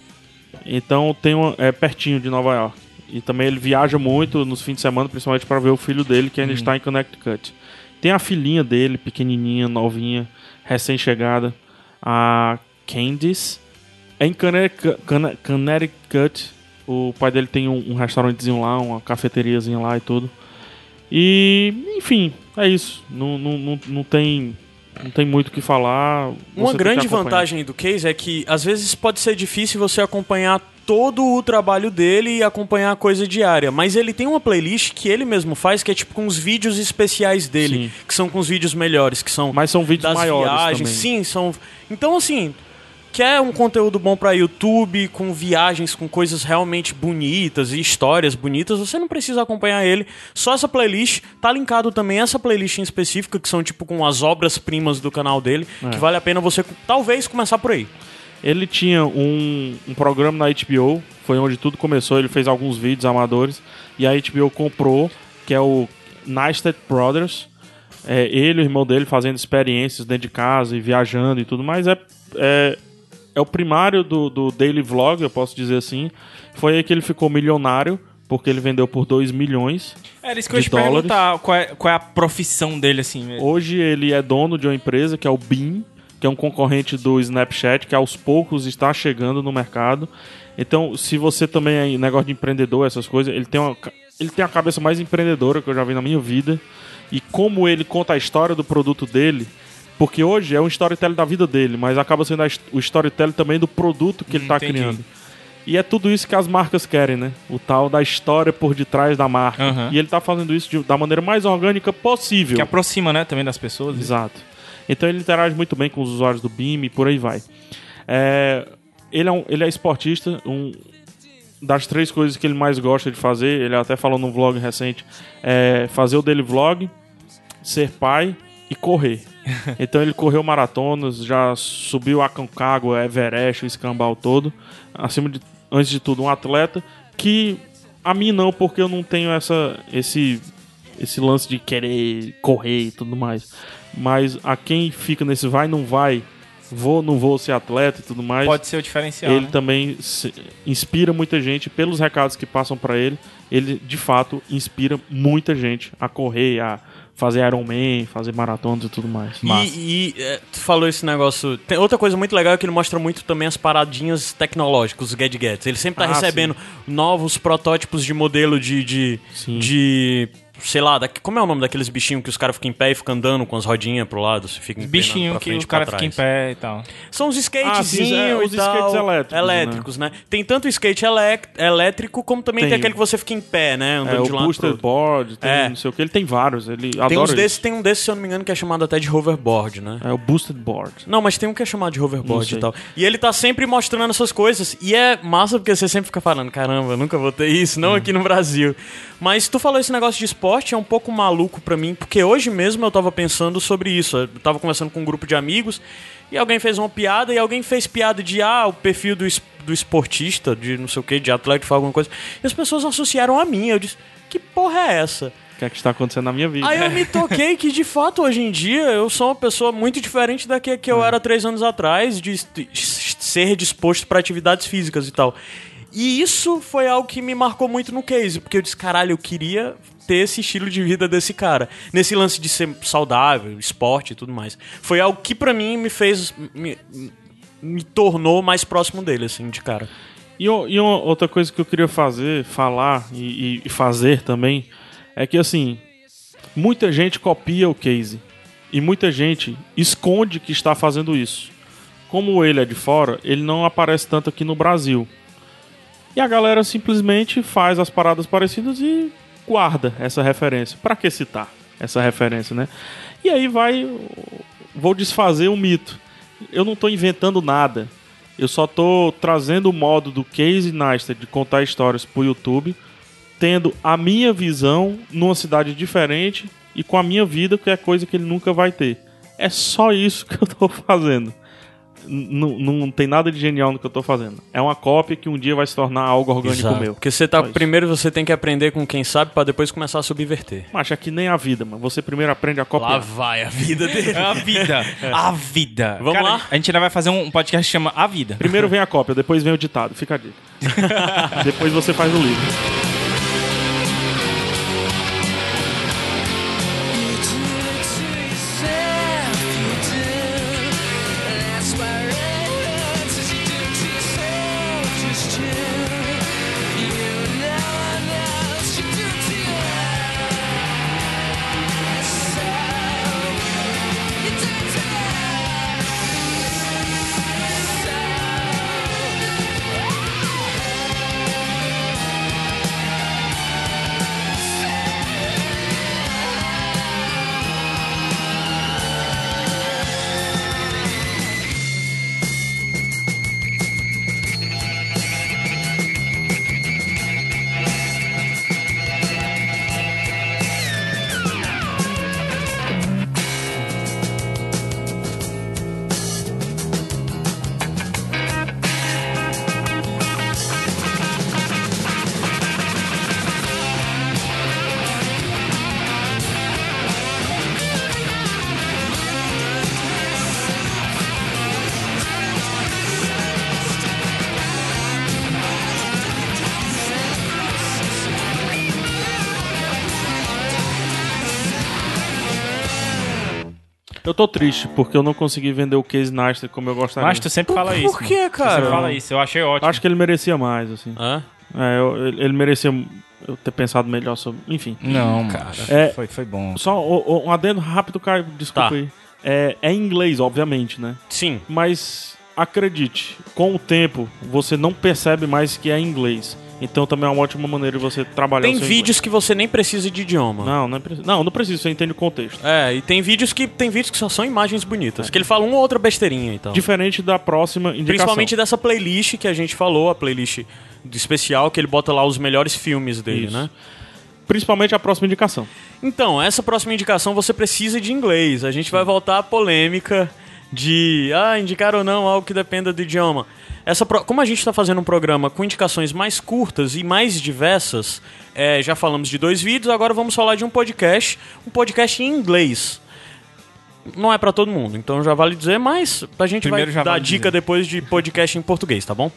Então tem uma, é pertinho de Nova York. E também ele viaja muito nos fins de semana, principalmente para ver o filho dele, que ainda está em Connecticut. Tem a filhinha dele, pequenininha, novinha, recém-chegada, a Candice. É em Connecticut, Conne- Connecticut. O pai dele tem um, um restaurantezinho lá, uma cafeteriazinha lá e tudo. E, enfim, é isso. Não, não, não, não tem, não tem muito o que falar. Uma grande vantagem do case é que às vezes pode ser difícil você acompanhar todo o trabalho dele e acompanhar a coisa diária, mas ele tem uma playlist que ele mesmo faz que é tipo com os vídeos especiais dele, Sim. que são com os vídeos melhores, que são Mas são vídeos das maiores viagens. também. Sim, são. Então assim, quer um conteúdo bom pra YouTube, com viagens, com coisas realmente bonitas e histórias bonitas, você não precisa acompanhar ele. Só essa playlist tá linkado também essa playlist em específica que são tipo com as obras primas do canal dele, É. que vale a pena você talvez começar por aí. Ele tinha um, um programa na HBO, foi onde tudo começou. Ele fez alguns vídeos amadores e a HBO comprou, que é o Neistat Brothers. É, ele e o irmão dele fazendo experiências dentro de casa e viajando e tudo mais. É, é, é o primário do, do Daily Vlog, eu posso dizer assim. Foi aí que ele ficou milionário, porque ele vendeu por 2 milhões. Era isso que eu ia te dólares. perguntar. Qual é, qual é a profissão dele, assim? Hoje ele é dono de uma empresa que é o Beam, que é um concorrente do Snapchat, que aos poucos está chegando no mercado. Então, se você também é negócio de empreendedor, essas coisas, ele tem, uma, ele tem a cabeça mais empreendedora que eu já vi na minha vida. E como ele conta a história do produto dele, Porque hoje é um storytelling da vida dele, mas acaba sendo o storytelling também do produto que ele tá Entendi. criando. E é tudo isso que as marcas querem, né? O tal da história por detrás da marca. Aham. E ele tá fazendo isso de- da maneira mais orgânica possível. Que aproxima, né, também das pessoas. Exato. Então ele interage muito bem com os usuários do Beam e por aí vai. É, ele, é um, ele é esportista, um, das três coisas que ele mais gosta de fazer, ele até falou num vlog recente, é fazer o dele vlog, ser pai e correr. (laughs) Então ele correu maratonas, já subiu a Concagua, Everest, o escambau todo. Acima de, antes de tudo, um atleta que a mim não, porque eu não tenho essa, esse, esse lance de querer correr e tudo mais. Mas a quem fica nesse vai, não vai, vou, não vou ser atleta e tudo mais. Pode ser o diferencial. Ele né? também inspira muita gente pelos recados que passam pra ele. Ele, de fato, inspira muita gente a correr, a fazer Ironman, fazer maratonas e tudo mais. E, e, é, tu falou esse negócio. Tem outra coisa muito legal é que ele mostra muito também as paradinhas tecnológicas, os gadgets. Ele sempre tá Ah, recebendo novos protótipos de modelo de. de, Sim. de sei lá, da- como é o nome daqueles bichinhos que os caras ficam em pé e ficam andando com as rodinhas pro lado? Você fica Bichinho que frente o e cara fica em trás. pé e tal. São os Ah, sim, skatezinhos é, os e tal, skates elétricos, elétricos, né? Tem tanto skate elec- elétrico como também tem. Tem. aquele que você fica em pé, né? Andando É, de o lado Boosted pro. Board, tem É. não sei o que, ele tem vários. Ele Tem adora uns desses, isso. tem um desses, se eu não me engano, que é chamado até de hoverboard, né? É o Boosted Board. Não, mas tem um que é chamado de hoverboard e tal. E ele tá sempre mostrando essas coisas. E é massa porque você sempre fica falando, caramba, eu nunca vou ter isso, Hum. não aqui no Brasil. Mas tu falou esse negócio de esporte, é um pouco maluco pra mim, porque hoje mesmo eu tava pensando sobre isso. Eu tava conversando com um grupo de amigos e alguém fez uma piada e alguém fez piada de, ah, o perfil do, do esportista, de não sei o que, de atleta, faz alguma coisa. E as pessoas associaram a mim. Eu disse, que porra é essa? O que é que está acontecendo na minha vida? Aí eu (laughs) me toquei que, de fato, hoje em dia, eu sou uma pessoa muito diferente da que, que eu era três anos atrás, de, de ser disposto para atividades físicas e tal. E isso foi algo que me marcou muito no case, porque eu disse, caralho, eu queria ter esse estilo de vida desse cara. Nesse lance de ser saudável, esporte e tudo mais. Foi algo que pra mim me fez. me, me tornou mais próximo dele, assim, de cara. E, e uma outra coisa que eu queria fazer, falar e, e- fazer também, é que assim, muita gente copia o case. E muita gente esconde que está fazendo isso. Como ele é de fora, ele não aparece tanto aqui no Brasil. E a galera simplesmente faz as paradas parecidas e guarda essa referência. Pra que citar essa referência, né? E aí vai. Vou desfazer o mito. Eu não tô inventando nada. Eu só tô trazendo o modo do Casey Neistat de contar histórias pro YouTube, tendo a minha visão numa cidade diferente e com a minha vida, que é coisa que ele nunca vai ter. É só isso (laughs) que eu tô fazendo. Não tem nada de genial no que eu tô fazendo. É uma cópia que um dia vai se tornar algo orgânico meu. Porque você tá. Isso. Primeiro você tem que aprender com quem sabe pra depois começar a subverter. Mas é que nem a vida, mano. Você primeiro aprende a Lá copiar. vai a vida dele. A vida. (laughs) A vida. Vamos Cara, lá? A gente ainda vai fazer um podcast que chama A Vida. Primeiro vem a (laughs) cópia, depois vem o ditado. Fica a dica. (laughs) depois você faz o livro. Eu tô triste porque eu não consegui vender o Case Neistat como eu gostaria. Mas tu sempre fala isso. por. Tu cara? sempre fala isso. Eu achei ótimo. Acho que ele merecia mais, assim. Hã? É, eu- ele ele merecia eu ter pensado melhor sobre. Enfim. Não, cara. É- Foi, foi bom. Só o- o- um adendo rápido, Caio, desculpa Tá. aí. É, é em inglês, obviamente, né? Sim. Mas acredite, com o tempo você não percebe mais que é em inglês. Então também é uma ótima maneira de você trabalhar Tem o seu vídeos que você nem precisa de idioma. inglês. Não, não, é não, não precisa, você entende o contexto. É, e tem vídeos que tem vídeos que só são imagens bonitas, que ele fala uma ou outra besteirinha então. Diferente da próxima indicação. Principalmente dessa playlist que a gente falou, a playlist do especial, que ele bota lá os melhores filmes dele, Isso. né? Principalmente a próxima indicação. Então, essa próxima indicação você precisa de inglês. A gente vai voltar à polêmica de ah, indicar ou não algo que dependa do idioma. Essa pro- Como a gente está fazendo um programa com indicações mais curtas e mais diversas, é, já falamos de dois vídeos, agora vamos falar de um podcast, um podcast em inglês. Não é pra todo mundo, então já vale dizer, mas a gente Primeiro vai dar vale dica dizer. depois de podcast em português, tá bom?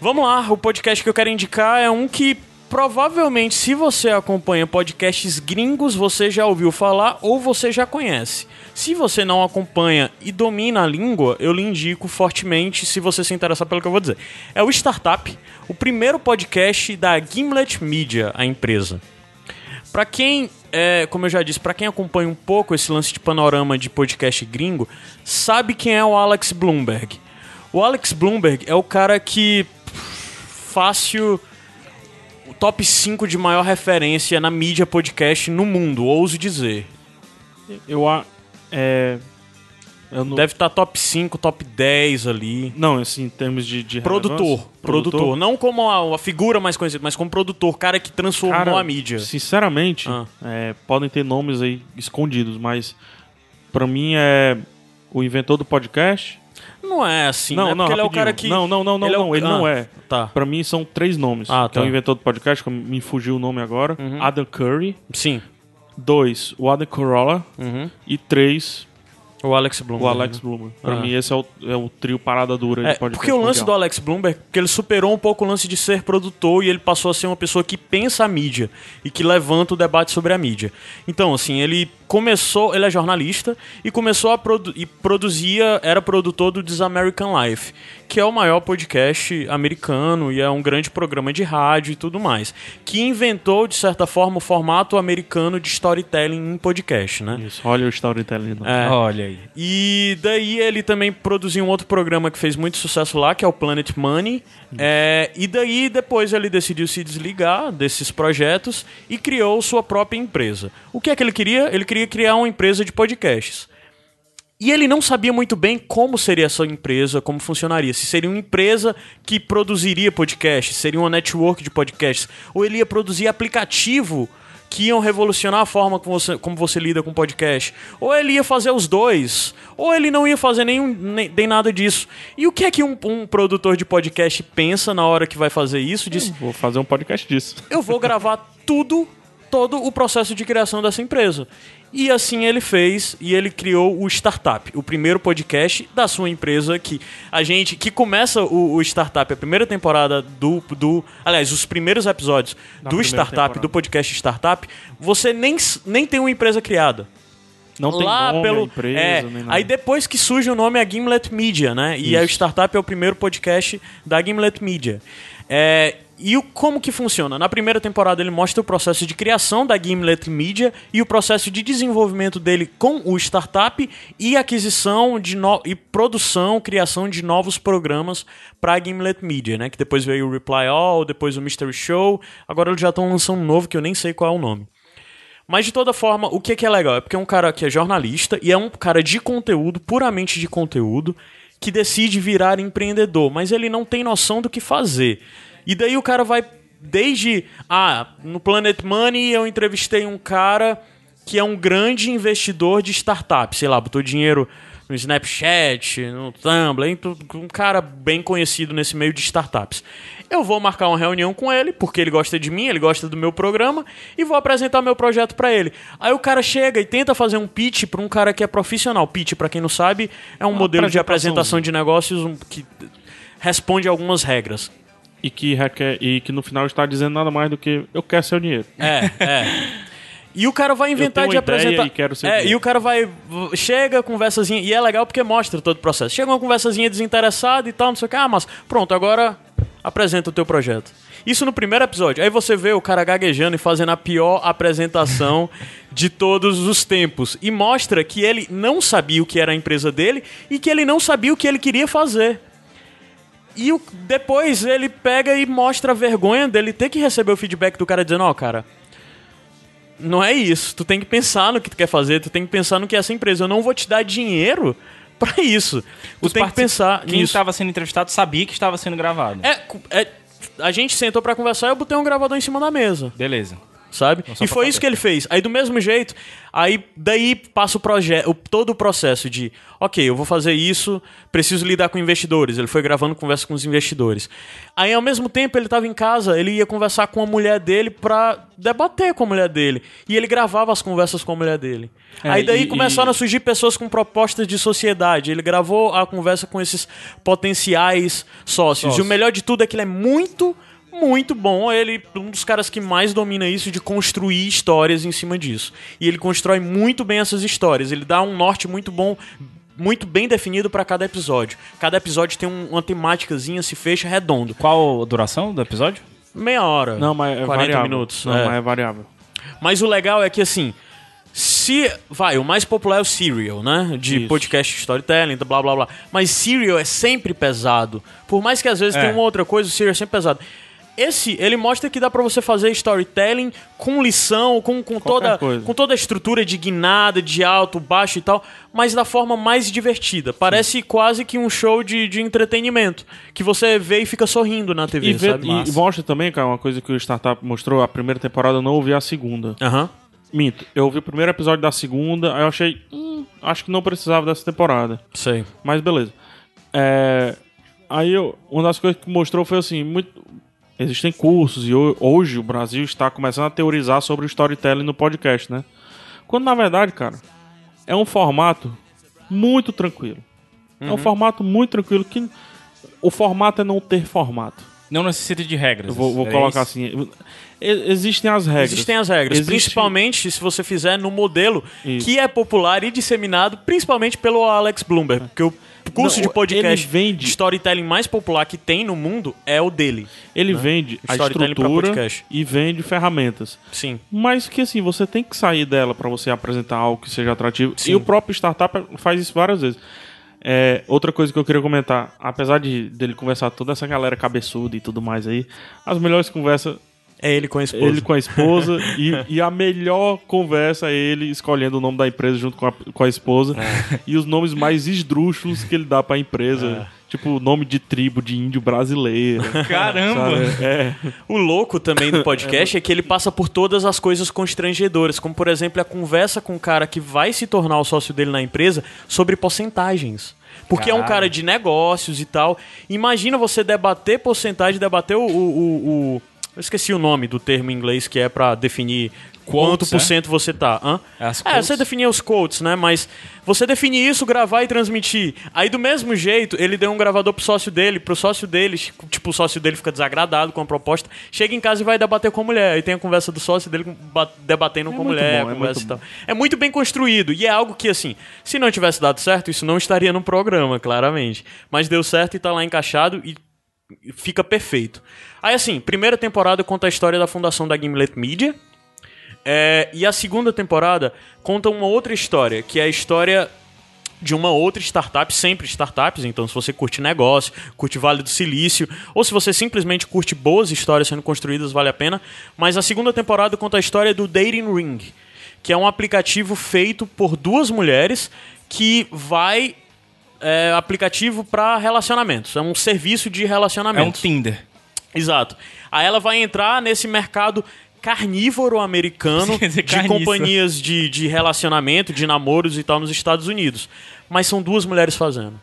Vamos lá, o podcast que eu quero indicar é um que provavelmente, se você acompanha podcasts gringos, você já ouviu falar ou você já conhece. Se você não acompanha e domina a língua, eu lhe indico fortemente, se você se interessar pelo que eu vou dizer. É o Startup, o primeiro podcast da Gimlet Media, a empresa. Pra quem, é, como eu já disse, pra quem acompanha um pouco esse lance de panorama de podcast gringo, sabe quem é o Alex Bloomberg. O Alex Bloomberg é o cara que fácil top 5 de maior referência na mídia podcast no mundo, ouso dizer. Eu a. É. Eu não, Deve estar top 5, top 10 ali. não, assim, em termos de. de Produtor, relevância. produtor, Não como a, a figura mais conhecida, mas como produtor, cara que transformou Cara, a mídia. Sinceramente, Ah. é, podem ter nomes aí escondidos, mas pra mim é o inventor do podcast. Não é assim, não, né? não, Porque ele é o rapidinho. cara que. Não, não, não, não, ele é o- não, ele Ah, não é. Tá. Pra mim são três nomes. Ah, que é o tá. Uhum. inventor do podcast, que me fugiu o nome agora. Adam Curry. Sim. Dois, o Adam Carolla. Uhum. E três, O Alex Bloomberg. o Alex né? Bloomer. Pra Ah. mim esse é o, é o trio parada dura É, de podcast porque o lance do. Alex Bloomberg, que ele superou um pouco o lance de ser produtor e ele passou a ser uma pessoa que pensa a mídia e que levanta o debate sobre a mídia. Então, assim, ele começou, ele é jornalista e começou a produ e produzia, era produtor do This American Life, que é o maior podcast americano e é um grande programa de rádio e tudo mais, que inventou de certa forma o formato americano de storytelling em podcast, né? Isso, olha o storytelling. É. Olha aí. E daí ele também produziu um outro programa que fez muito sucesso lá, que é o Planet Money. É, e daí depois ele decidiu se desligar desses projetos e criou sua própria empresa. O que é que ele queria? Ele queria criar uma empresa de podcasts. E ele não sabia muito bem como seria essa empresa, como funcionaria. Se seria uma empresa que produziria podcasts, seria uma network de podcasts, ou ele ia produzir aplicativo que iam revolucionar a forma como você, como você lida com podcast. Ou ele ia fazer os dois, ou ele não ia fazer nenhum, nem, nem nada disso. E o que é que um, um produtor de podcast pensa na hora que vai fazer isso? Diz, Vou fazer um podcast disso. eu vou gravar tudo, todo o processo de criação dessa empresa. E assim ele fez e ele criou o Startup, o primeiro podcast da sua empresa que a gente que começa o, o Startup, a primeira temporada do, do aliás, os primeiros episódios do primeira Startup, temporada. do podcast Startup, você nem, nem tem uma empresa criada Não tem lá nome, pelo a empresa, é, nem nada. aí depois que surge o nome é Gimlet Media, né? E aí o Startup é o primeiro podcast da Gimlet Media. É, e o, como que funciona? Na primeira temporada ele mostra o processo de criação da Gimlet Media e o processo de desenvolvimento dele com o startup e aquisição de no, e produção, criação de novos programas para a Gimlet Media, né? Que depois veio o Reply All, depois o Mystery Show, agora eles já estão lançando um novo que eu nem sei qual é o nome. Mas de toda forma, o que, que é legal? É porque é um cara que é jornalista e é um cara de conteúdo, puramente de conteúdo, que decide virar empreendedor, mas ele não tem noção do que fazer. E daí o cara vai desde. Ah, no Planet Money eu entrevistei um cara que é um grande investidor de startup, sei lá, botou dinheiro no Snapchat, no Tumblr, um cara bem conhecido nesse meio de startups. Eu vou marcar uma reunião com ele, porque ele gosta de mim, ele gosta do meu programa, e vou apresentar meu projeto pra ele. Aí o cara chega e tenta fazer um pitch pra um cara que é profissional. Pitch, pra quem não sabe, é um modelo de apresentação de negócios que responde a algumas regras. E que, requer, e que no final está dizendo nada mais do que eu quero seu dinheiro. É, é. E o cara vai inventar de apresentar. e quero ser é, dele. e o cara vai. Chega, conversazinha. E é legal porque mostra todo o processo. Chega uma conversazinha desinteressada e tal, não sei o que. Ah, mas pronto, agora apresenta o teu projeto. Isso no primeiro episódio. Aí você vê o cara gaguejando e fazendo a pior apresentação (laughs) de todos os tempos. E mostra que ele não sabia o que era a empresa dele e que ele não sabia o que ele queria fazer. E o- depois ele pega e mostra a vergonha dele ter que receber o feedback do cara dizendo, ó, cara, não é isso. Tu tem que pensar no que tu quer fazer, tu tem que pensar no que é essa empresa. Eu não vou te dar dinheiro (laughs) pra isso. Tu Os tem que pensar Quem nisso. estava sendo entrevistado sabia que estava sendo gravado. É, é, a gente sentou pra conversar e eu botei um gravador em cima da mesa Beleza. Sabe? só E foi isso que ele fez. Aí do mesmo jeito, aí daí passa o projeto, todo o processo de, ok, eu vou fazer isso, preciso lidar com investidores. Ele foi gravando conversa com os investidores. Aí ao mesmo tempo ele estava em casa, ele ia conversar com a mulher dele pra debater com a mulher dele. E ele gravava as conversas com a mulher dele. É, aí daí e- começaram e- a surgir pessoas com propostas de sociedade. Ele gravou a conversa com esses potenciais sócios. E o melhor de tudo é que ele é muito muito bom. Ele é um dos caras que mais domina isso de construir histórias em cima disso. E ele constrói muito bem essas histórias. Ele dá um norte muito bom, muito bem definido para cada episódio. Cada episódio tem um- uma temáticazinha, se fecha redondo. Qual a duração do episódio? Meia hora. Não, mas é 40 variável. minutos. Não, é. mas é variável. Mas o legal é que assim. Se. Vai, o mais popular é o Serial, né? De Isso. podcast storytelling, blá blá blá. Mas Serial é sempre pesado. Por mais que às vezes É. tenha uma outra coisa, o Serial é sempre pesado. Esse, ele mostra que dá pra você fazer storytelling com lição, com, com, toda, coisa. com toda a estrutura de guinada, de alto, baixo e tal, mas da forma mais divertida. Parece quase que um show de, de entretenimento, que você vê e fica sorrindo na TV, E, vê- sabe? e Massa. mostra também, cara, uma coisa que o Startup mostrou, a primeira temporada eu não ouvi a segunda. Aham. Minto, eu ouvi o primeiro episódio da segunda, aí eu achei, hum, acho que não precisava dessa temporada. Sei. Mas beleza. É, aí eu, uma das coisas que mostrou foi assim, muito, existem cursos e ho- hoje o Brasil está começando a teorizar sobre o storytelling no podcast, né? Quando na verdade, cara, é um formato muito tranquilo. É Uhum. um formato muito tranquilo que o formato é não ter formato. Não necessita de regras. Eu vou, vou É colocar isso? assim. Existem as regras. Existem as regras, Existe- principalmente se você fizer no modelo Isso. que é popular e disseminado principalmente pelo Alex Bloomberg, porque o curso Não, de podcast vende- de storytelling mais popular que tem no mundo é o dele. Ele vende a estrutura e vende ferramentas. Sim. Mas que assim, você tem que sair dela pra você apresentar algo que seja atrativo. Sim. E o próprio startup faz isso várias vezes. É, outra coisa que eu queria comentar, apesar de dele conversar toda essa galera cabeçuda e tudo mais aí, as melhores conversas É ele com a esposa. ele com a esposa (laughs) e, e a melhor conversa é ele escolhendo o nome da empresa junto com a, com a esposa É. e os nomes mais esdrúxulos que ele dá pra empresa, tipo nome de tribo de índio brasileiro. Caramba! É. O louco também do podcast é que ele passa por todas as coisas constrangedoras, como por exemplo a conversa com o cara que vai se tornar o sócio dele na empresa sobre porcentagens. Porque é um cara de negócios e tal. Imagina você debater porcentagem, debater o. o, o- o- eu esqueci o nome do termo em inglês que é pra definir quanto Quotes, por é? cento você tá. Hã? É, quotes? você definia os quotes, né? Mas você definir isso, gravar e transmitir. Aí do mesmo jeito, ele deu um gravador pro sócio dele, pro sócio dele, tipo, o sócio dele fica desagradado com a proposta, chega em casa e vai debater com a mulher. Aí tem a conversa do sócio dele debatendo com a mulher, bom, é conversa muito e tal. É muito bem construído. E é algo que, assim, se não tivesse dado certo, isso não estaria no programa, claramente. Mas deu certo e tá lá encaixado e fica perfeito. Aí, assim, primeira temporada conta a história da fundação da Gimlet Media. É, e a segunda temporada conta uma outra história, que é a história de uma outra startup, sempre startups, então se você curte negócio, curte Vale do Silício, ou se você simplesmente curte boas histórias sendo construídas, vale a pena. Mas a segunda temporada conta a história do Dating Ring, que é um aplicativo feito por duas mulheres que vai é, aplicativo para relacionamentos, é um serviço de É um. Tinder. Exato. Aí ela vai entrar nesse mercado carnívoro americano (laughs) de companhias de, de relacionamento, de namoros e tal nos Estados Unidos. Mas são duas mulheres fazendo.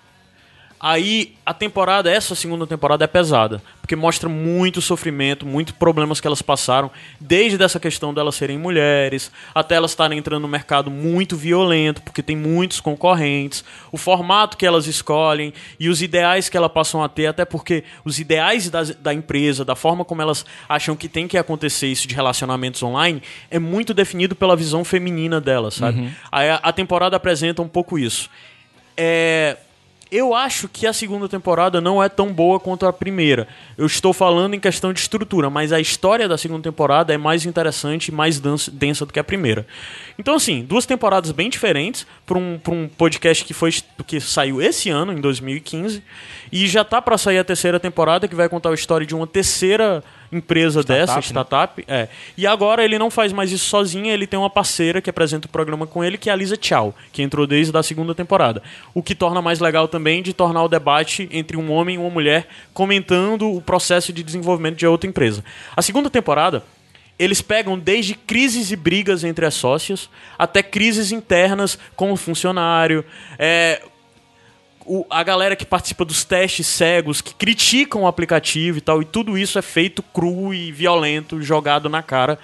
Aí a temporada, essa segunda temporada é pesada, porque mostra muito sofrimento, muitos problemas que elas passaram, desde essa questão delas serem mulheres, até elas estarem entrando no mercado muito violento, porque tem muitos concorrentes, o formato que elas escolhem e os ideais que elas passam a ter, até porque os ideais das- da empresa, da forma como elas acham que tem que acontecer isso de relacionamentos online, é muito definido pela visão feminina delas, sabe? Aí a, a temporada apresenta um pouco isso. É, Eu acho que a segunda temporada não é tão boa quanto a primeira. Eu estou falando em questão de estrutura, mas a história da segunda temporada é mais interessante e mais densa do que a primeira. Então, assim, duas temporadas bem diferentes para um, um podcast que, foi, que saiu esse ano, em 2015, e já tá para sair a terceira temporada, que vai contar a história de uma terceira empresa dessa, né? startup. É. E agora ele não faz mais isso sozinho, ele tem uma parceira que apresenta o programa com ele, que é a Lisa Chow, que entrou desde a segunda temporada. O que torna mais legal também de tornar o debate entre um homem e uma mulher comentando o processo de desenvolvimento de outra empresa. A segunda temporada eles pegam desde crises e brigas entre as sócias até crises internas com o funcionário, é, o- a galera que participa dos testes cegos, que criticam o aplicativo e tal, e tudo isso é feito cru e violento, jogado na cara.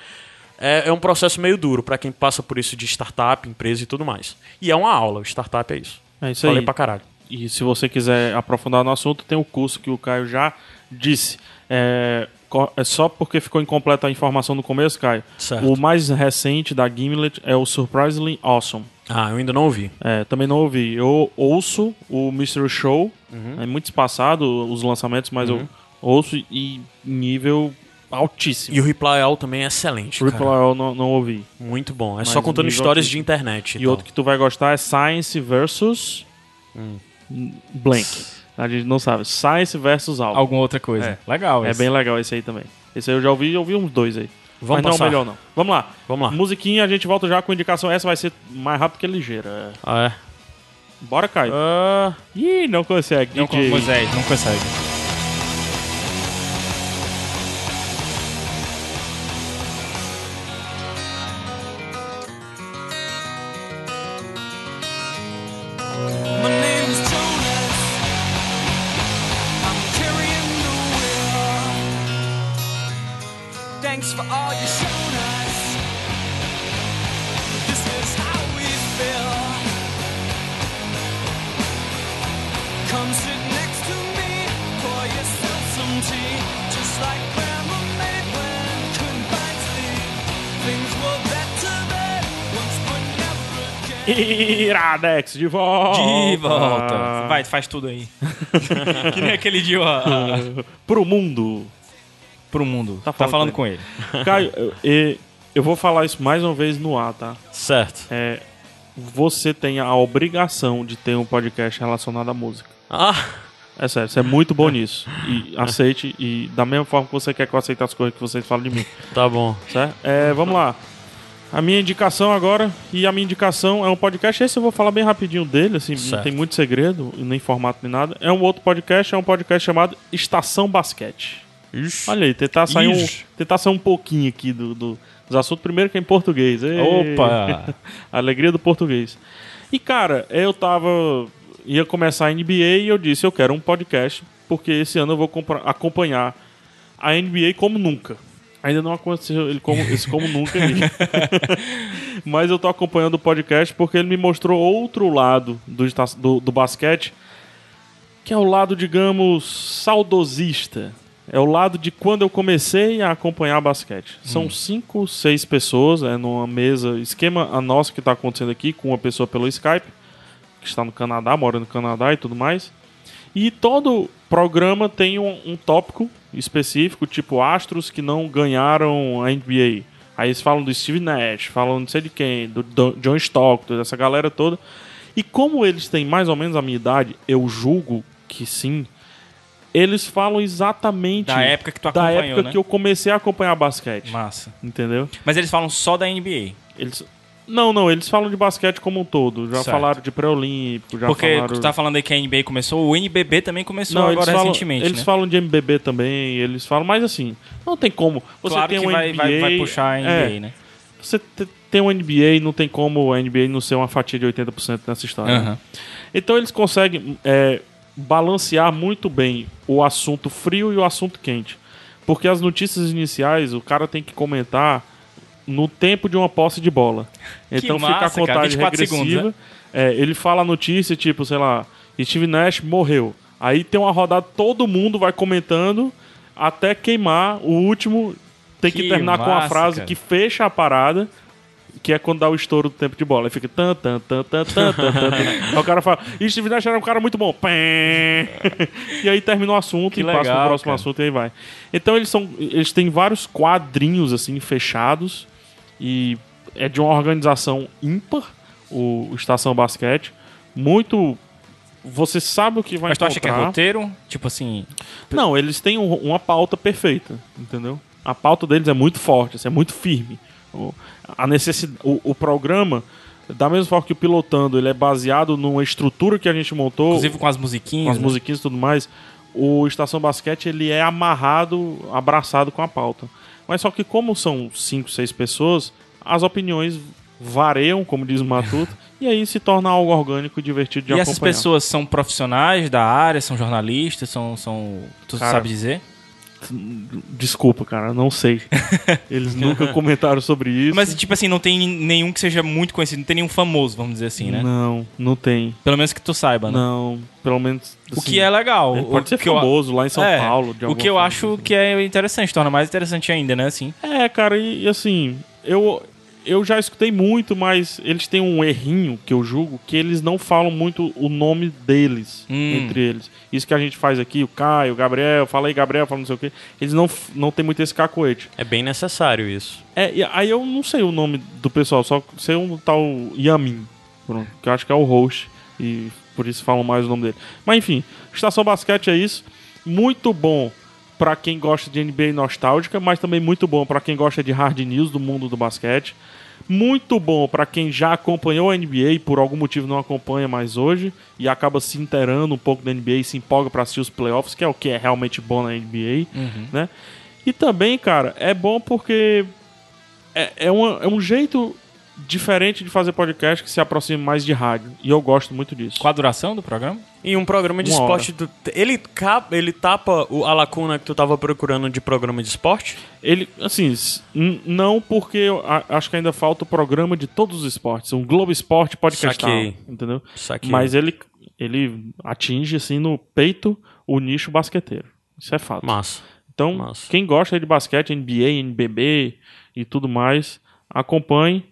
É, é um processo meio duro pra quem passa por isso de startup, empresa e tudo mais. E é uma aula, startup é isso. É isso Falei aí. pra caralho. E se você quiser aprofundar no assunto, tem o curso que o Caio já disse. É, é só porque ficou incompleta a informação no começo, Caio. Certo. O mais recente da Gimlet é o Surprisingly Awesome. Ah, eu ainda não ouvi. É, também não ouvi. Eu ouço o Mystery Show. Uhum. É muito espaçado os lançamentos, mas eu ouço e nível altíssimo. E o Reply All também é excelente, Reply cara. All não, não ouvi. Muito bom. É Mas só contando histórias altíssimo. de internet. E tal. outro que tu vai gostar é Science versus Hum. Blank. A gente não sabe. Science versus Algo. Alguma outra coisa. É. Legal, É esse. bem legal esse aí também. Esse aí eu já ouvi, eu ouvi uns dois aí. Vamos Mas não, melhor não. Vamos lá. Vamos lá. Musiquinha, a gente volta já com indicação. Essa vai ser mais rápido que ligeira. Ah, é? Bora, Caio. Ah, Ih, não consegue. Não, DJ. Moisés, não consegue. Iradex, de volta. De volta. Vai, faz tudo aí. (laughs) que nem aquele dia ó, ah, Pro mundo. pro mundo. Tá Tá falando falando, com com ele. Caio, eu, eu vou falar isso mais uma vez no ar, tá? certo. É, você tem a obrigação de ter um podcast relacionado à música. Ah, É sério, você é muito bom nisso. E aceite, e da mesma forma que você quer que eu aceite as coisas que vocês falam de mim. tá bom. Certo? É, vamos lá. A minha indicação agora, e a minha indicação é um podcast, esse eu vou falar bem rapidinho dele, assim, não Certo. tem muito segredo, nem formato nem nada. É um outro podcast, é um podcast chamado Estação Basquete. Ixi. Olha aí, tentar sair, um, tentar sair um pouquinho aqui do, do- dos assuntos, primeiro que é em português. Ê! Opa! (laughs) Alegria do português. E cara, eu tava. ia começar a NBA e eu disse: eu quero um podcast, porque esse ano eu vou acompanhar a NBA como nunca. Ainda não aconteceu ele como, esse como nunca. (laughs) Mas eu tô acompanhando o podcast porque ele me mostrou outro lado do, do, do basquete, que é o lado, digamos, saudosista. É o lado de quando eu comecei a acompanhar basquete. São cinco, seis pessoas, é numa mesa, esquema a nossa que está acontecendo aqui, com uma pessoa pelo Skype, que está no Canadá, mora no Canadá e tudo mais. E todo programa tem um, um tópico específico, tipo astros que não ganharam a NBA. Aí eles falam do Steve Nash, falam não sei de quem, do, do John Stockton, dessa galera toda. E como eles têm mais ou menos a minha idade, eu julgo que sim, eles falam exatamente Da época que tu da acompanhou, época né? que eu comecei a acompanhar basquete. Massa. Entendeu? Mas eles falam só da NBA. Eles não, não, eles falam de basquete como um todo. Já Certo. falaram de pré-olímpico, já Porque falaram tu tá falando aí que a NBA começou, o NBB também começou Não, agora eles falam, recentemente, eles né? falam de MBB também, eles falam, mas assim, não tem como. Você claro tem que um vai, NBA, vai, vai puxar a NBA, é, né? Você te- tem um NBA e não tem como a NBA não ser uma fatia de 80% nessa história. né? Aham. Então eles conseguem é, balancear muito bem o assunto frio e o assunto quente. Porque as notícias iniciais, o cara tem que comentar no tempo de uma posse de bola. Então fica a massa, cara, contagem 24 regressiva. segundos, né? É, ele fala a notícia, tipo, sei lá, Steve Nash morreu. Aí tem uma rodada, todo mundo vai comentando até queimar. O último tem que, Que terminar com a massa, frase cara. que fecha a parada. que é quando dá o estouro do tempo de bola. Aí fica tan, tan, tan, tan, tan, tan, tan. Aí o cara fala, e Steve Nash era um cara muito bom. (laughs) E aí termina o assunto Que e passa legal, pro próximo cara. assunto e aí vai. Então eles são. Eles têm vários quadrinhos assim fechados e é de uma organização ímpar, o, Estação Basquete. Muito. Você sabe o que vai Mas tu acha que é encontrar. roteiro? Tipo assim. Não, eles têm um- uma pauta perfeita, entendeu? A pauta deles é muito forte, assim, é muito firme. O, a necessidade, o, o programa, da mesma forma que o Pilotando, ele é baseado numa estrutura que a gente montou, Inclusive com as musiquinhas. com as né? musiquinhas e tudo mais, o Estação Basquete ele é amarrado, abraçado com a pauta. Mas só que como são cinco, seis pessoas, as opiniões variam, como diz o Matuto, (laughs) e aí se torna algo orgânico e divertido de E acompanhar. essas pessoas são profissionais da área, são jornalistas, são. são tu Cara, sabe dizer? Desculpa, cara, não sei. (laughs) Eles nunca comentaram sobre isso. Mas, tipo assim, não tem nenhum que seja muito conhecido, não tem nenhum famoso, vamos dizer assim, né? Não, não tem. Pelo menos que tu saiba, né? Não, pelo menos. O assim, que é legal. o pode ser que eu- famoso lá em São É, Paulo. o que eu forma, acho assim. que é interessante, torna mais interessante ainda, né? Assim. É, cara, e, e assim, eu, eu já escutei muito, mas eles têm um errinho que eu julgo que eles não falam muito o nome deles Hum. entre eles. Isso que a gente faz aqui, o Caio, o Gabriel, fala aí, Gabriel, fala não sei o quê. Eles não, não tem muito esse cacoete. É bem necessário isso. É, e aí eu não sei o nome do pessoal, só sei um tal Yamin, pronto, que eu acho que é o host, e por isso falam mais o nome dele. Mas enfim, Estação Basquete é isso. Muito bom pra quem gosta de NBA nostálgica, mas também muito bom pra quem gosta de hard news do mundo do basquete. Muito bom pra quem já acompanhou a NBA e por algum motivo não acompanha mais hoje e acaba se inteirando um pouco da NBA e se empolga pra assistir os playoffs, que é o que é realmente bom na NBA, né? E também, cara, é bom porque é, é, uma- é um jeito diferente de fazer podcast que se aproxima mais de rádio. E eu gosto muito disso. Qual a duração do programa? E um programa de Uma esporte. do- ele, cap, ele tapa o- a lacuna que tu tava procurando de programa de esporte? Ele, assim, não porque eu a- acho que ainda falta o programa de todos os esportes. Um Globo Esporte podcast. Saquei. Entendeu? Saquei. Mas ele, ele atinge, assim, no peito o nicho basqueteiro. Isso é fato. Massa. Então, Massa. quem gosta de basquete, NBA, NBB e tudo mais, acompanhe.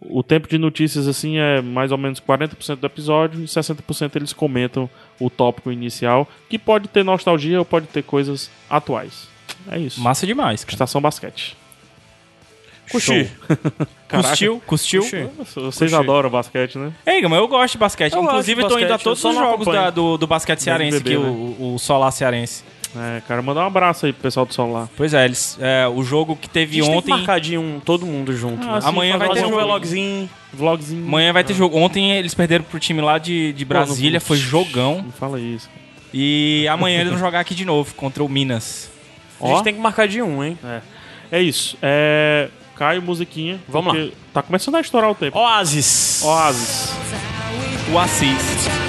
O tempo de notícias, assim, é mais ou menos 40% do episódio e 60% eles comentam o tópico inicial, que pode ter nostalgia ou pode ter coisas atuais. É isso. Massa demais, cara. Estação Basquete. Cuxi. (laughs) Custiu, custiu. Cuxi. Vocês adoram basquete, né? Ei, mas eu gosto de basquete. Eu Inclusive, gosto eu de tô indo a basquete, todos os jogos da- do, do basquete cearense aqui, né? o, o Solar cearense. É, cara, mandar um abraço aí pro pessoal do Solar. Pois é, eles, é, o jogo que A teve gente tem que ontem. marcar de um todo mundo junto. Ah, né? Amanhã vai ter um jogo. vlogzinho. Vlogzinho. Amanhã vai ter jogo. Ontem eles perderam pro time lá de, de Brasília, Pô, não- foi jogão. Não fala isso. E amanhã eles vão jogar aqui de novo contra o Minas. A gente Ó. tem que marcar de um, hein? É isso. É. Caio, musiquinha. Vamos porque Tá começando a estourar o tempo. Oasis. Oasis. O Assis.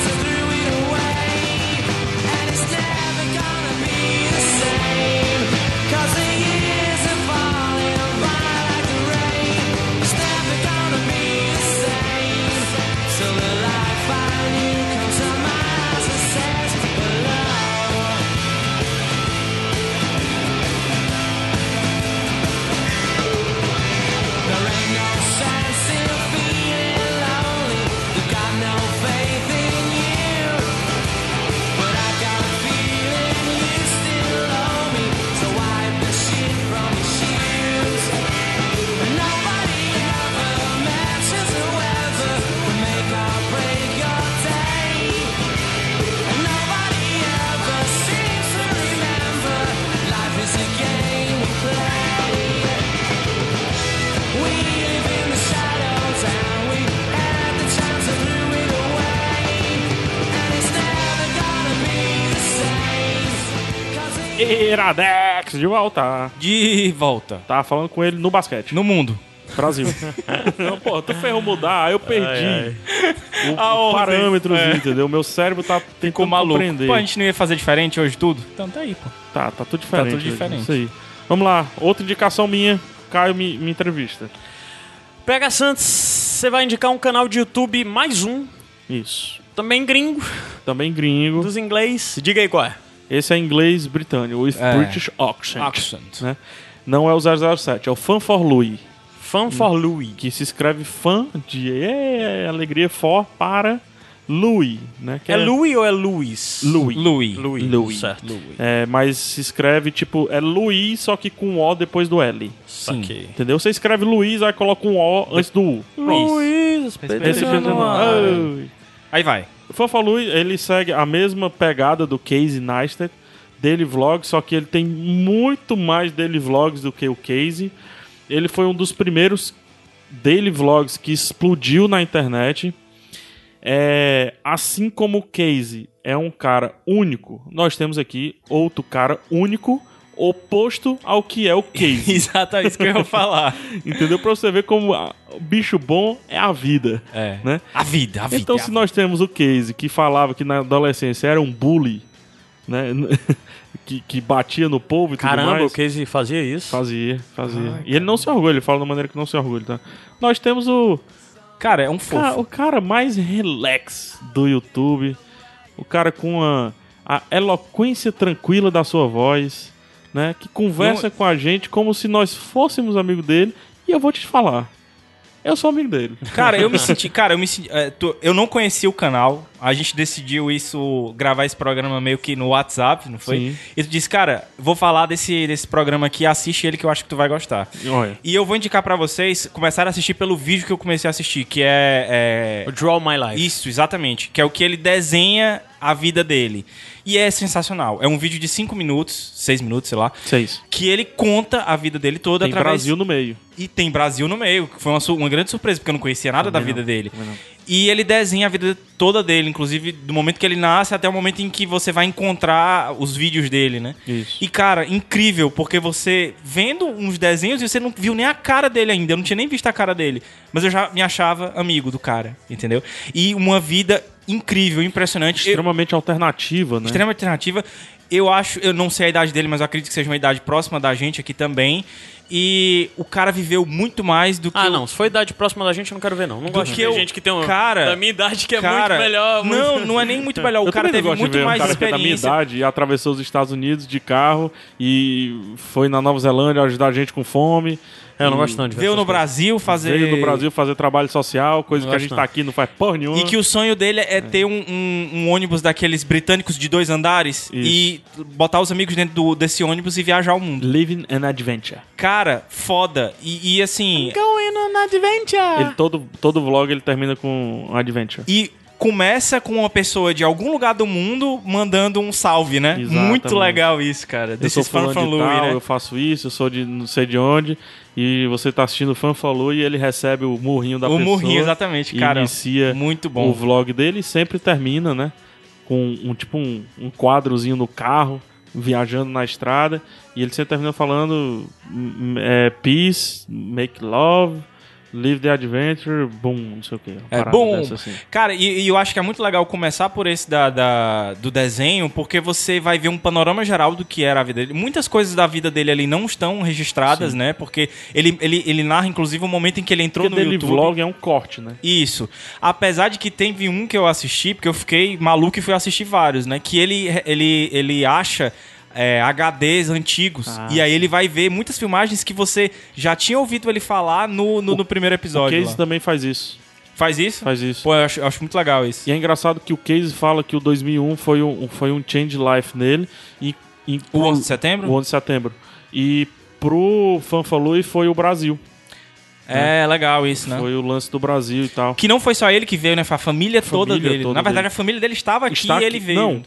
Iradex, de volta. De volta. Tava falando com ele no basquete. No mundo. Brasil. (laughs) Não, porra, tu ferrou mudar, aí eu perdi o, A o ordem. parâmetros, É. entendeu? Meu cérebro tá Ficou tentando maluco. compreender. Pô, a gente não ia fazer diferente hoje tudo? Então tá aí, pô. Tá, tá tudo diferente. tudo hoje, diferente. Isso aí. Vamos lá, outra indicação minha. Caio me, me entrevista. Pega Santos, você vai indicar um canal de YouTube, mais um, Isso. também gringo, Também gringo. dos inglês. Diga aí qual é. Esse é inglês britânico, with É. British accent. Accent. Né? Não é o 007, é o Fan for Louis. Fan for Louis. que se escreve fã de é, alegria for para Louis, né? Que É Louis ou é Luiz? Louis. Louis. Louis. Louis. Certo. É, mas se escreve tipo é Louis, só que com O depois do L. Saquei. Entendeu? Você escreve Luiz, aí coloca um O antes do U. Luiz, Esse Oi. Aí vai. O Fanfalui, ele segue a mesma pegada do Casey Neistat, Daily Vlogs, só que ele tem muito mais Daily Vlogs do que o Casey. Ele foi um dos primeiros Daily Vlogs que explodiu na internet. É, assim como o Casey é um cara único, nós temos aqui outro cara único, oposto ao que é o Casey. (laughs) Exatamente isso que eu ia falar. (laughs) entendeu? Pra você ver como ah, o bicho bom é a vida. É. Né? A vida, a vida. Então, a se nós temos o Casey que falava que na adolescência era um bully, né? (laughs) que, que batia no povo e Caramba, tudo o mais. Casey fazia isso. Fazia, fazia. e ele não se orgulha, ele fala da maneira que não se orgulha, tá? Nós temos o, Cara, é um fofo. cara, o cara mais relax do YouTube, o cara com a, a eloquência tranquila da sua voz, né? Que conversa com a gente como se nós fôssemos amigo dele. E eu vou te falar, eu sou amigo dele. Cara, eu me (laughs) senti. Cara, eu me senti. é, tu- eu não conhecia o canal. A gente decidiu isso, gravar esse programa meio que no WhatsApp, não foi? Sim. E tu disse, cara, vou falar desse, desse programa aqui, assiste ele que eu acho que tu vai gostar. Olha. E eu vou indicar pra vocês começar a assistir pelo vídeo que eu comecei a assistir, que é. é- O Draw My Life. Isso, exatamente. Que é o que ele desenha a vida dele. E é sensacional. É um vídeo de 5 minutos, 6 minutos, sei lá. Seis. Que ele conta a vida dele toda Tem através. Brasil no meio. E tem Brasil no meio, que foi uma, uma grande surpresa, porque eu não conhecia nada da Também vida não, dele. E ele desenha a vida toda dele, inclusive do momento que ele nasce até o momento em que você vai encontrar os vídeos dele, né? Isso. E, cara, incrível, porque você vendo uns desenhos e você não viu nem a cara dele ainda, eu não tinha nem visto a cara dele. Mas eu já me achava amigo do cara, entendeu? E uma vida incrível, impressionante. Eu- Extremamente alternativa, né? extrema alternativa. Eu acho, eu não sei a idade dele, mas eu acredito que seja uma idade próxima da gente aqui também. E o cara viveu muito mais do que. Ah, o- não. Se for idade próxima da gente, eu não quero ver, não. Não gosto de que eu- gente que tem um. cara, da minha idade que é cara, muito melhor. muito- Não, não é nem muito melhor. (laughs) O eu cara teve gosto muito ver mais um cara que é da minha experiência. idade e atravessou os Estados Unidos de carro e foi na Nova Zelândia ajudar a gente com fome. É, eu não gosto não de ver. Veio no. Brasil fazer. Veio no Brasil fazer trabalho social, coisa Não que a gente não. tá aqui não faz porra nenhuma. E que o sonho dele é ter um, um- um ônibus daqueles britânicos de dois andares e botar os amigos dentro do- desse ônibus e viajar o mundo. Living an adventure. Cara, foda. E, e assim. Going on adventure. Ele, todo, todo vlog ele termina com um adventure. E começa com uma pessoa de algum lugar do mundo mandando um salve, né? Exatamente. Muito legal isso, cara. Eu Desses sou fan de Louis, tal, né? eu faço isso, eu sou de não sei de onde. E você tá assistindo o Fanfalu e ele recebe o murrinho da O pessoa. murrinho, exatamente, cara. inicia Muito o bom. vlog dele e sempre termina, né? Com um tipo um, um quadrozinho no carro, viajando na estrada. E ele sempre termina falando é, peace, make love, live the adventure, boom, não sei o que. É bom. Cara, e, e eu acho que é muito legal começar por esse da, da- do desenho, porque você vai ver um panorama geral do que era a vida dele. Muitas coisas da vida dele ali não estão registradas, né? Porque ele, ele, ele narra, inclusive, o momento em que ele entrou Porque no dele YouTube. vlog é um corte, né? Isso. Apesar de que teve um que eu assisti, porque eu fiquei maluco e fui assistir vários, né? Que ele, ele, ele acha é, HDs antigos. Ah. E aí ele vai ver muitas filmagens que você já tinha ouvido ele falar no, no, no primeiro O episódio. Case lá. também faz isso. Faz isso? Faz isso. Pô, eu acho, eu acho muito legal isso. E é engraçado que o Case fala que o 2001 foi um, foi um change life nele. E, e O pro- 11 de setembro? O 11 de setembro. E pro Fanfalui foi o Brasil. É, legal isso, né? Foi o lance do Brasil e tal. Que não foi só ele que veio, né? Foi a família, toda Família dele. toda Na verdade, dele. a família dele estava aqui Está e ele aqui- veio. Não,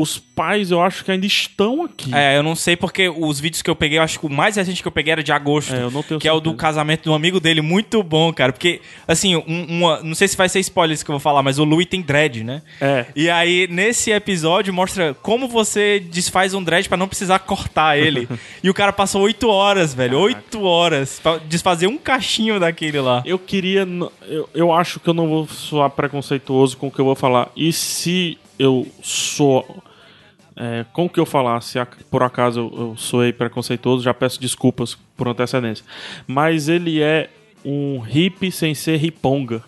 os pais eu acho que ainda estão aqui. É, eu não sei porque os vídeos que eu peguei, eu acho que o mais recente que eu peguei era de agosto. É, eu não tenho Que é o do certeza. casamento de um amigo dele, muito bom, cara. Porque, assim, um- uma, não sei se vai ser spoiler isso que eu vou falar, mas o Louis tem dread, né? É. E aí, nesse episódio, mostra como você desfaz um dread pra não precisar cortar ele. (laughs) e o cara passou oito horas, velho. Oito horas pra desfazer um cachinho daquele lá. Eu queria. Eu, eu acho que eu não vou soar preconceituoso com o que eu vou falar. E se eu sou. É, com o que eu falar, se ac- por acaso eu, soei preconceituoso, já peço desculpas por antecedência. Mas ele é um hippie sem ser riponga.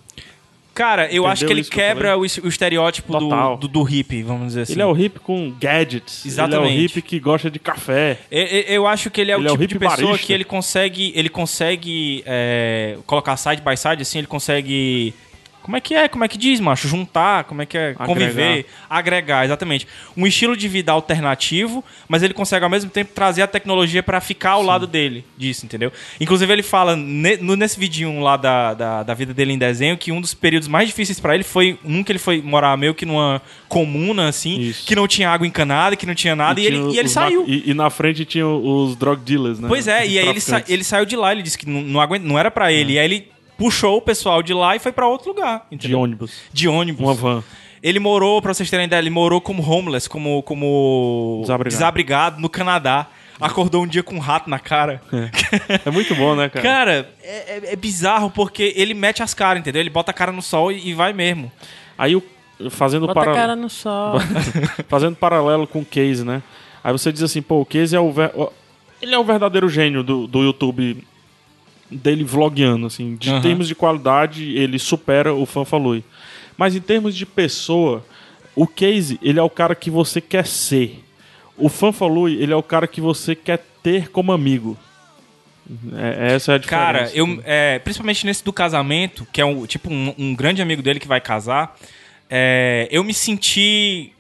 Cara, eu acho que ele isso que quebra o, es- o estereótipo do, do, do hippie, vamos dizer assim. Ele é o hippie com gadgets. Exatamente. Ele é o hippie que gosta de café. Eu, eu- eu acho que ele é Ele o é o tipo de hippie pessoa barista. que ele consegue, ele consegue é, colocar side by side, assim, ele consegue. Como é que é? Como é que diz, macho? Juntar, como é que é? Conviver, agregar, exatamente. Um estilo de vida alternativo, mas ele consegue ao mesmo tempo trazer a tecnologia pra ficar ao lado dele disso, entendeu? Inclusive ele fala ne- no- nesse vidinho lá da, da, da vida dele em desenho que um dos períodos mais difíceis pra ele foi um que ele foi morar meio que numa comuna, assim, Isso. que não tinha água encanada, que não tinha nada, e, tinha ele, e ele saiu. E, e na frente tinha os drug dealers, né? Pois é, Os e aí ele, sa- ele saiu de lá, ele disse que não, não, aguenta, não era pra ele. E aí ele puxou o pessoal de lá e foi pra outro lugar. De entendeu? ônibus. De ônibus. Uma van. Ele morou, pra vocês terem ideia, ele morou como homeless, como, como Desabrigado. desabrigado no Canadá. Acordou um dia com um rato na cara. É muito bom, né, cara? Cara, é, é- é bizarro porque ele mete as caras, entendeu? Ele bota a cara no sol e, e vai mesmo. Aí, o- fazendo Bota a para... cara no sol. (laughs) fazendo paralelo com o Case, né? Aí você diz assim, pô, o Case é o... ver- o- Ele é o verdadeiro gênio do, do YouTube dele vlogueando, assim. De Aham. termos de qualidade, ele supera o Fanfalui. Mas em termos de pessoa, o Case, ele é o cara que você quer ser. O Fanfalui, ele é o cara que você quer ter como amigo. É- essa é a diferença. Cara, eu, é, principalmente nesse do casamento, que é um, tipo um, um grande amigo dele que vai casar, é, eu me senti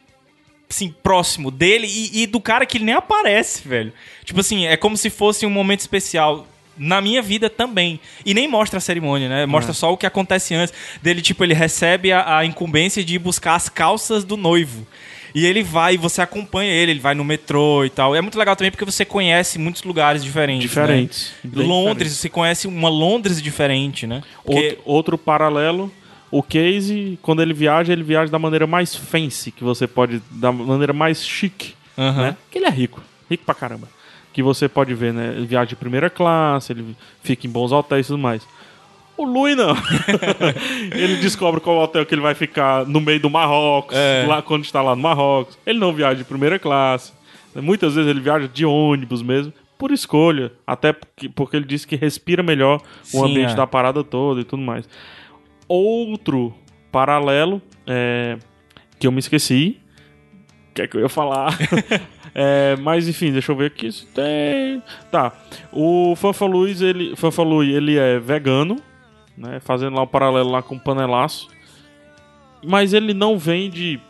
assim, próximo dele e, e do cara que ele nem aparece, velho. Tipo assim, é como se fosse um momento especial. Na minha vida também. E nem mostra a cerimônia, né? Mostra só o que acontece antes. Dele, tipo, ele recebe a, a incumbência de ir buscar as calças do noivo. E ele vai, e você acompanha ele, ele vai no metrô e tal. É muito legal também porque você conhece muitos lugares diferentes. né? Diferentes. Bem Londres, diferentes. você conhece uma Londres diferente, né? Porque- Outro, outro paralelo, o Case, quando ele viaja, ele viaja da maneira mais fancy que você pode, da maneira mais chique, Aham. né? Porque ele é rico, rico pra caramba. Que você pode ver, né? Ele viaja de primeira classe, ele fica em bons hotéis e tudo mais. O Lui não. (laughs) ele descobre qual hotel que ele vai ficar no meio do Marrocos, É. lá quando está lá no Marrocos. Ele não viaja de primeira classe. Muitas vezes ele viaja de ônibus mesmo, por escolha. Até porque, porque ele disse que respira melhor o Sim, ambiente é. da parada toda e tudo mais. Outro paralelo é, que eu me esqueci. O que é que eu ia falar? (laughs) É, mas enfim, deixa eu ver aqui. se Tem... Tá. O Fanfaluz, ele, Fanfalui, ele é vegano, né? Fazendo lá um paralelo lá com o panelaço. Mas ele não vende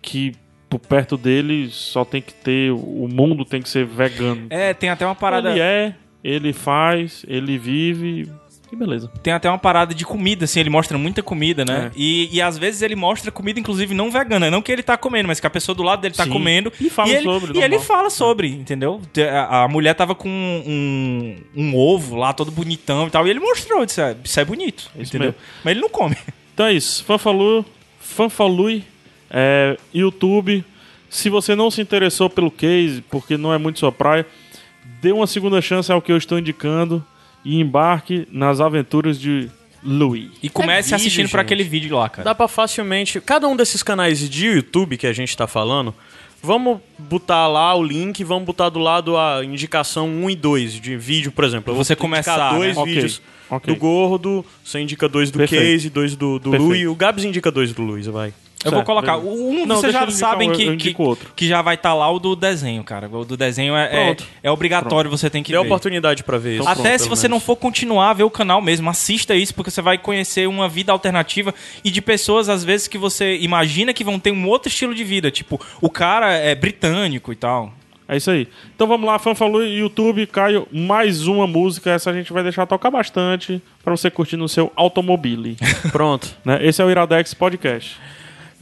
que por perto dele só tem que ter. O mundo tem que ser vegano. É, tem até uma parada. Ele é, ele faz, ele vive. E beleza. Tem até uma parada de comida, assim, ele mostra muita comida, né? É. E, e às vezes ele mostra comida, inclusive, não vegana. Não que ele tá comendo, mas que a pessoa do lado dele tá Sim. comendo. E fala ele, sobre, E ele fala sobre, entendeu? A, a mulher tava com um, um ovo lá, todo bonitão e tal. E ele mostrou, disse, "Ah, isso é bonito, Isso entendeu? mesmo. Mas ele não come. Então é isso. Fanfalu, Fanfalui, é, YouTube. Se você não se interessou pelo case, porque não é muito sua praia, dê uma segunda chance ao que eu estou indicando e embarque nas aventuras de Louis. E comece É vídeo, assistindo pra gente. aquele vídeo lá, cara. Dá pra facilmente. Cada um desses canais de YouTube que a gente tá falando, vamos botar lá o link, vamos botar do lado a indicação 1 e 2 de vídeo, por exemplo. Eu vou Você começar, dois né? Vídeos ok. do Gordo, você indica dois do Perfeito. Case, dois do, do Perfeito. Luiz. O Gabs indica dois do Luiz, vai. Eu vou colocar. beleza. Um, Não, vocês já sabem um, que, que, que já vai estar lá o do desenho, cara. O do desenho é, é, Pronto. é obrigatório, você tem que Dê ver. oportunidade pra ver isso. Até pelo se você menos. não for continuar a ver o canal mesmo, assista isso, porque você vai conhecer uma vida alternativa e de pessoas, às vezes, que você imagina que vão ter um outro estilo de vida. Tipo, o cara é britânico e tal. É isso aí. Então vamos lá, Fanfalu YouTube, Caio, mais uma música. Essa a gente vai deixar tocar bastante pra você curtir no seu automobile. (laughs) Pronto. né? Esse é o Iradex Podcast.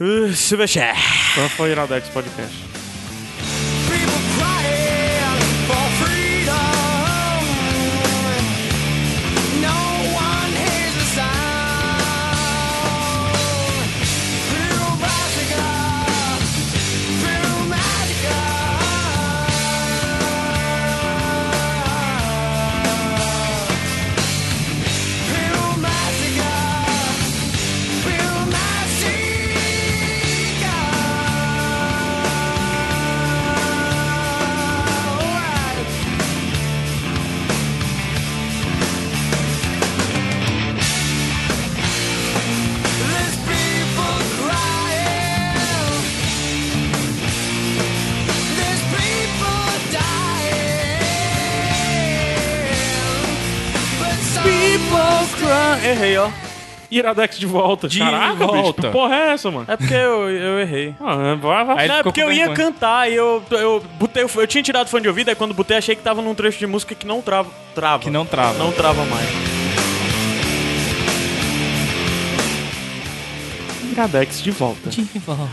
Uh. Então foi o Iradex Podcast. Iradex de volta. De Caraca, bicho. volta. Que porra é essa, mano? É porque eu, eu errei. Ah, vai, vai. Aí Não, é porque eu ia cantar e eu, eu botei. o- Eu tinha tirado fone de ouvido, aí quando botei achei que tava num trecho de música que não trava. trava. Que não trava. Não trava mais. Iradex de volta.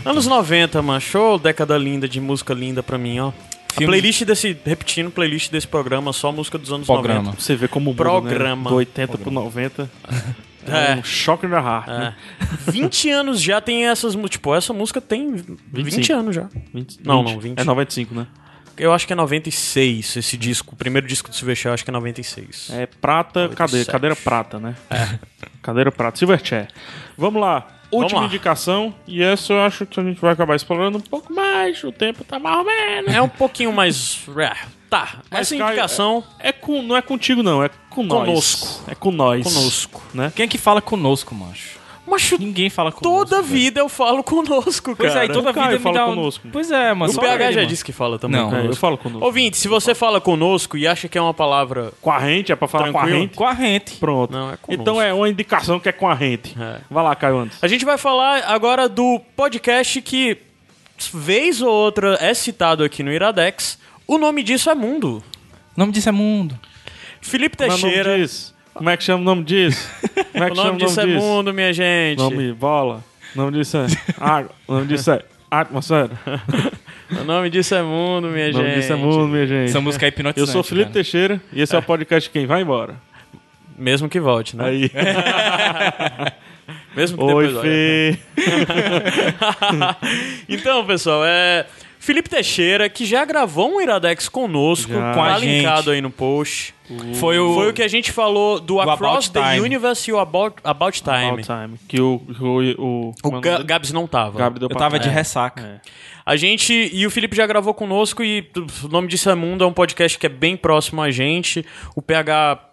Anos 90, mano. Show, década linda de música linda pra mim, ó. A Filme- playlist desse. Repetindo, playlist desse programa, só música dos anos Programa. 90. Você vê como muda, Programa. Né? Do 80 pro 90. (laughs) É. É. um choque na heart, É. né? 20 (laughs) anos já tem essas. Tipo, essa música tem 20 25. anos já. 20, Não, não, 20. É 95, né? Eu acho que é 96 esse disco. O primeiro disco do Silverchair, eu acho que é 96. É prata, 97. cadeira. Cadeira prata, né? É. Cadeira prata. Silverchair. Vamos lá. Última indicação. E essa eu acho que a gente vai acabar explorando um pouco mais. O tempo tá mais ou menos. É um pouquinho mais. é, Tá, Mas, essa Caio, indicação. É com, não é contigo, não. É com nós. Conosco. É com nós. Conosco. Né? Quem é que fala conosco, macho? Mas Ninguém fala conosco. toda vida eu falo conosco, Pois cara. é, e toda Caio vida fala dá um... conosco. Pois é, mano. O PH já mano. disse que fala também. Não. É, eu falo conosco. Ouvinte, se você fala conosco e acha que é uma palavra. Com a rente, é pra falar com a Tranquilo. rente. Com a rente. Pronto. Não, é conosco. então é uma indicação que é com a rente. É. Vai lá, Caio antes. A gente vai falar agora do podcast que, vez ou outra, é citado aqui no Iradex. O nome disso é Mundo. O nome disso é Mundo. Felipe Como é o nome Teixeira. disso? Como é que chama o nome disso? (laughs) Como é que O chama nome disso é Mundo, minha gente. Nome bola. O nome disso é água. O nome disso é atmosfera. (laughs) O nome disso é Mundo, minha O nome gente. disso é mundo, minha gente. Essa música é Eu hipnotizante. sou Felipe cara. Teixeira e esse é. o podcast Quem Vai Embora. Mesmo que volte, né? Aí. (laughs) Mesmo que Oi, depois Fê. então, pessoal, é. Felipe Teixeira, que já gravou um Iradex conosco, Já. Com a tá linkado aí no post. Foi o... Foi o que a gente falou do, Do Across the Time. Universe e o About, About Time. About time. Que o. o, o, O é Ga nome dele? Gabs não tava. Gabi deu Eu tava de trás. ressaca. É. A gente e o Felipe já gravou conosco e o nome disso é Mundo, é um podcast que é bem próximo a gente. O PH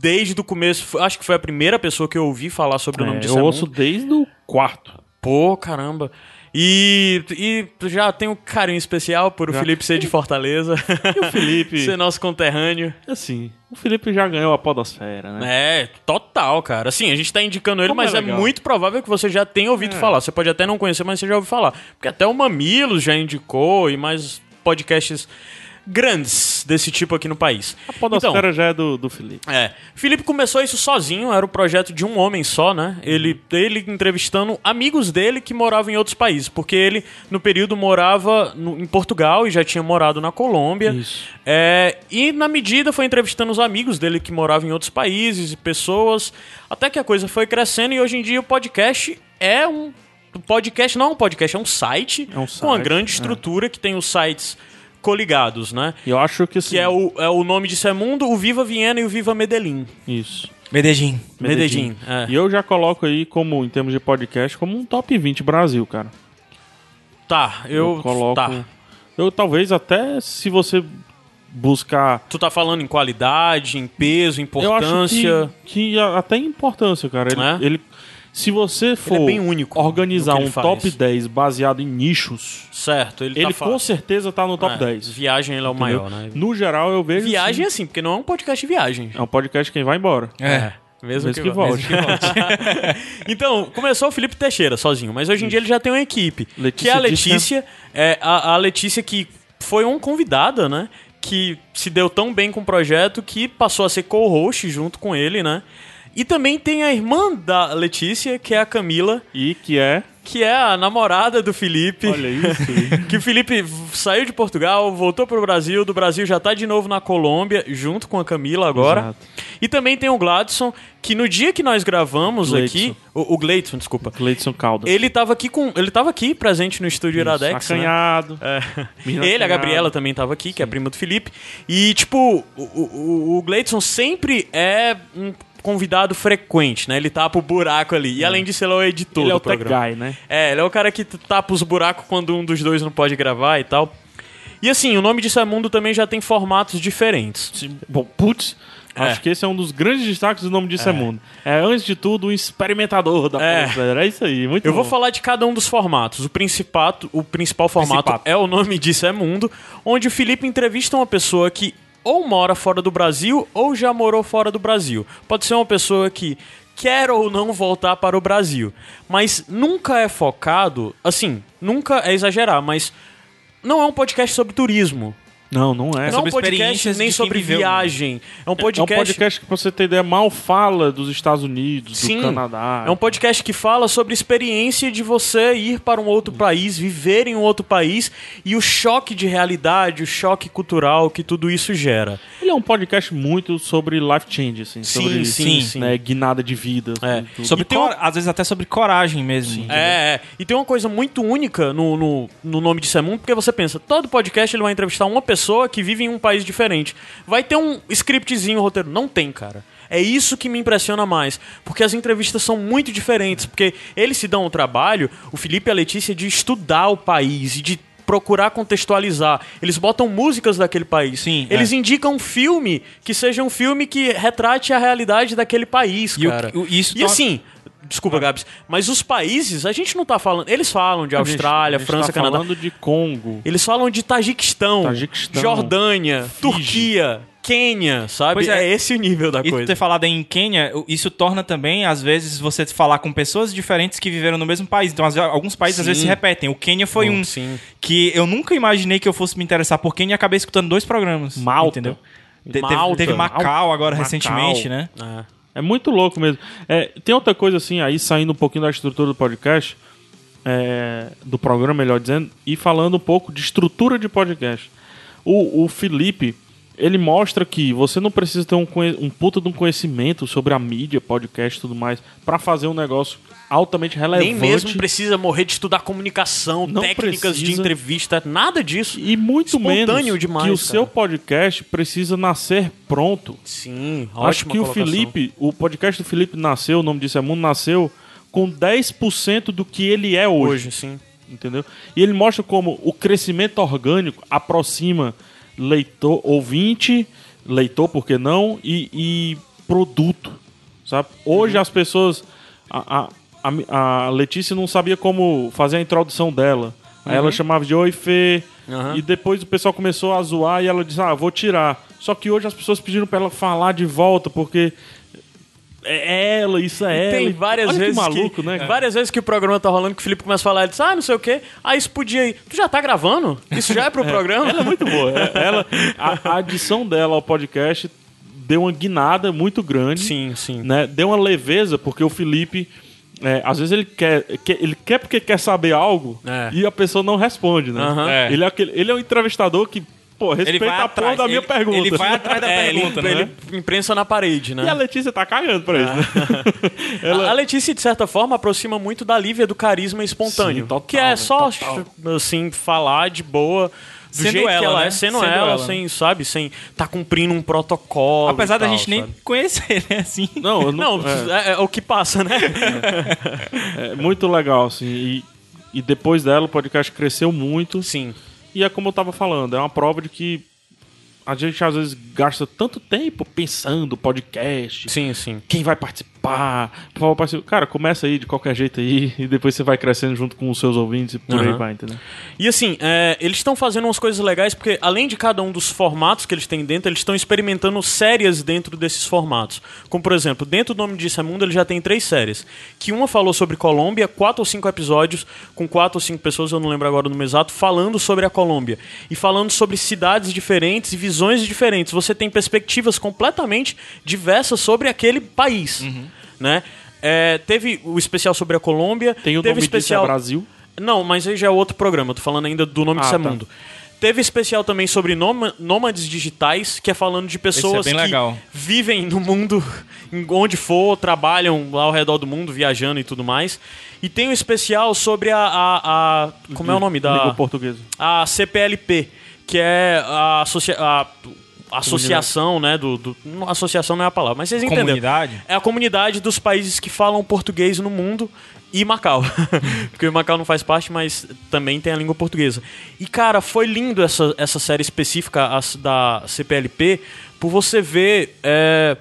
desde o começo, acho que foi a primeira pessoa que eu ouvi falar sobre o nome É, disso eu é ouço desde o quarto. Pô, caramba. E, e já tenho um carinho especial por o Já. Felipe ser de Fortaleza. E o Felipe. (laughs) ser nosso conterrâneo. assim, o Felipe já ganhou a podosfera, né? É, total, cara. Assim, a gente tá indicando ele, Como mas é é, muito provável que você já tenha ouvido É. falar. Você pode até não conhecer, mas você já ouviu falar. Porque até o Mamilos já indicou e mais podcasts grandes desse tipo aqui no país. A podosfera Então, já é do, do Felipe. é. Felipe começou isso sozinho, era um projeto de um homem só, né? Ele, ele entrevistando amigos dele que moravam em outros países, porque ele, no período, morava no- em Portugal e já tinha morado na Colômbia. Isso. É, e, na medida, foi entrevistando os amigos dele que moravam em outros países e pessoas, até que a coisa foi crescendo e hoje em dia o podcast é um. O podcast não é um podcast, é um site, É um com uma site, grande é. estrutura que tem os sites coligados, né? Eu acho que assim. Que é o, é o nome disso é Mundo, o Viva Viena e o Viva Medellín. Isso. Medellín. Medellín. é. E eu já coloco aí, como em termos de podcast, como um top 20 Brasil, cara. Tá, eu. coloco. Tá. Eu talvez até se você buscar. Tu tá falando em qualidade, em peso, Eu importância. acho que, que até em importância, cara. Ele, É? ele- se você for bem único organizar que um faz. top 10 baseado em nichos, Certo, ele, ele tá com fa- certeza tá no top é, 10. Viagem ele é o entendeu? maior, né? No geral, eu vejo. Viagem sim. assim, porque não é um podcast de viagem. É um podcast quem vai embora. É. Mesmo, Mesmo que volte. (laughs) (laughs) então, começou o Felipe Teixeira sozinho, mas hoje em dia ele já tem uma equipe. Letícia que é a Letícia, é, a, a Letícia que foi uma convidada, né? Que se deu tão bem com o projeto que passou a ser co-host junto com ele, né? E também tem a irmã da Letícia, que é a Camila, E que é. que é a namorada do Felipe. Olha isso. (laughs) Que o Felipe saiu de Portugal, voltou pro Brasil, do Brasil já tá de novo na Colômbia, junto com a Camila agora. Exato. E também tem o Gladson, que no dia que nós gravamos Gleidson. aqui, o, o Gleidson, desculpa. Cleiton Caldas. Ele tava aqui com, ele tava aqui presente no estúdio Iradex, né? Acanhado. É. Menino Ele, a acanhado. Gabriela também tava aqui, que é a prima do Felipe. E, tipo, o, o, o Gleidson sempre é um convidado frequente, né? Ele tapa o buraco ali. E além disso, ele é o editor Ele é do o tech programa. guy, né? É, ele é o cara que tapa os buracos quando um dos dois não pode gravar e tal. E assim, o nome disso é Mundo também já tem formatos diferentes. Sim, Bom, putz. É. Acho que esse é um dos grandes destaques do nome disso é, mundo. É, antes de tudo, um experimentador da É. podosfera. É isso aí, muito Eu bom. vou falar de cada um dos formatos. O principal, o principal formato Principato. é o nome disso é Mundo, onde o Felipe entrevista uma pessoa que ou mora fora do Brasil ou já morou fora do Brasil. Pode ser uma pessoa que quer ou não voltar para o Brasil, mas nunca é focado, assim, nunca é exagerar, mas não é um podcast sobre turismo. Não, não é. não é um sobre podcast experiências nem sobre viveu. viagem. É um É um podcast podcast que, pra você ter ideia, mal fala dos Estados Unidos, Sim, do Canadá. É um podcast que fala sobre a experiência de você ir para um outro país, viver em um outro país e o choque de realidade, o choque cultural que tudo isso gera. Ele é um podcast muito sobre life change, assim. Sim, sobre, sim, sim. Né, guinada de vida. É. tudo. Sobre tem um- cor- Às vezes até sobre coragem mesmo. entendeu? É, é. e tem uma coisa muito única no, no, no nome de Semundo, porque você pensa, todo podcast ele vai entrevistar uma pessoa que vive em um país diferente. Vai ter um scriptzinho, roteiro. Não tem, cara. É isso que me impressiona mais. Porque as entrevistas são muito diferentes. Porque eles se dão o trabalho, o Felipe e a Letícia, de estudar o país e de procurar contextualizar. Eles botam músicas daquele país. Sim, Eles é. indicam um filme que seja um filme que retrate a realidade daquele país, E o- cara. o- isso e to- assim, desculpa, Gabs, mas os países, a gente não tá falando. Eles falam de A gente- Austrália, a gente França, tá Canadá. falando de Congo. Eles falam de Tajiquistão, Tajiquistão, Jordânia, Fiji. Turquia, Quênia, sabe? Pois é. é. esse o nível da E coisa. ter falado em Quênia, isso torna também, às vezes, você falar com pessoas diferentes que viveram no mesmo país. Então, às alguns países às Sim. vezes se repetem. O Quênia foi Bom, um sim. que eu nunca imaginei que eu fosse me interessar por Quênia e acabei escutando dois programas. Malta. Entendeu? Te- teve- Malta. Teve, Macau agora Macau. recentemente, né? É. É muito louco mesmo. É, tem outra coisa assim, aí saindo um pouquinho da estrutura do podcast, é, do programa, melhor dizendo, e falando um pouco de estrutura de podcast. O, o Felipe, ele mostra que você não precisa ter um, um puta de um conhecimento sobre a mídia, podcast e tudo mais, pra fazer um negócio altamente relevante. Nem mesmo precisa morrer de estudar comunicação, Não técnicas de precisa. entrevista, nada disso. E muito Espontâneo menos demais, que o cara. seu podcast precisa nascer pronto. Sim, Acho que o colocação. Felipe, o podcast do Felipe nasceu, o nome disso é Mundo, nasceu com 10% do que ele é hoje, hoje, sim. entendeu? E ele mostra como o crescimento orgânico aproxima leitor, ouvinte, leitor, por que não, e, e produto, sabe? Hoje as pessoas, a, a, a, a Letícia não sabia como fazer a introdução dela. Aí ela chamava de Oi Fê, Uhum. e depois o pessoal começou a zoar e ela disse, ah, vou tirar. Só que hoje as pessoas pediram pra ela falar de volta, porque é ela, isso é ela. Tem várias Olha vezes que maluco, né? cara? Várias vezes que o programa tá rolando que o Felipe começa a falar, ele diz, ah, não sei o quê. Ah, isso podia ir. Tu já tá gravando? Isso já é pro (laughs) programa? Ela é muito boa. É- (laughs) Ela, a, a adição dela ao podcast deu uma guinada muito grande. Sim, sim. Né? Deu uma leveza, porque o Felipe. É, às vezes ele quer, quer- ele quer porque quer saber algo É. e a pessoa não responde, né? Aham. É. Ele, é aquele, ele é um entrevistador que, pô, respeita a porra da minha ele- pergunta. ele vai atrás da (laughs) É, pergunta, ele, né? ele imprensa na parede, né? E a Letícia tá cagando pra isso, né? (laughs) A- A Letícia, de certa forma, aproxima muito da Lívia do carisma espontâneo. Sim, total, que é só, Total. assim, falar de boa. Do Sendo jeito que ela, ela né? é, sendo, Sendo ela, ela, sem, sabe, sem tá cumprindo um protocolo. Apesar e da tal, gente nem sabe? conhecer, né? Assim. Não, eu Não, não, é. é, é o que passa, né? É muito legal, assim. E, e depois dela, o podcast cresceu muito. Sim. E é como eu tava falando, é uma prova de que a gente às vezes gasta tanto tempo pensando podcast, Sim, sim. quem vai participar, por favor, participe. Cara, começa aí de qualquer jeito aí e depois você vai crescendo junto com os seus ouvintes e por aí Aham. vai, entendeu? E assim, é, eles estão fazendo umas coisas legais porque, além de cada um dos formatos que eles têm dentro, eles estão experimentando séries dentro desses formatos. Como, por exemplo, dentro do Nome Disso é Mundo, ele já tem três séries. Que uma falou sobre Colômbia, quatro ou cinco episódios, com quatro ou cinco pessoas, eu não lembro agora o número exato, falando sobre a Colômbia. E falando sobre cidades diferentes e visões diferentes. Você tem perspectivas completamente diversas sobre aquele país. Né? É, teve o especial sobre a Colômbia, Tem o teve nome disso é especial Brasil. não, mas aí já é outro programa. Eu tô falando ainda do nome Ah, disso é tá. mundo. Teve especial também sobre nôma- nômades digitais, que é falando de pessoas bem que legal. vivem no mundo, (laughs) onde for, trabalham lá ao redor do mundo, viajando e tudo mais. E tem um especial sobre a. a- a- como é o nome da. Língua portuguesa. A CPLP, que é a- a associação, né? Do, do- associação não é a palavra, mas vocês entenderam. Comunidade? É a comunidade dos países que falam português no mundo e Macau. (laughs) Porque Macau não faz parte, mas também tem a língua portuguesa. E, cara, foi lindo essa, essa série específica da CPLP por você ver é,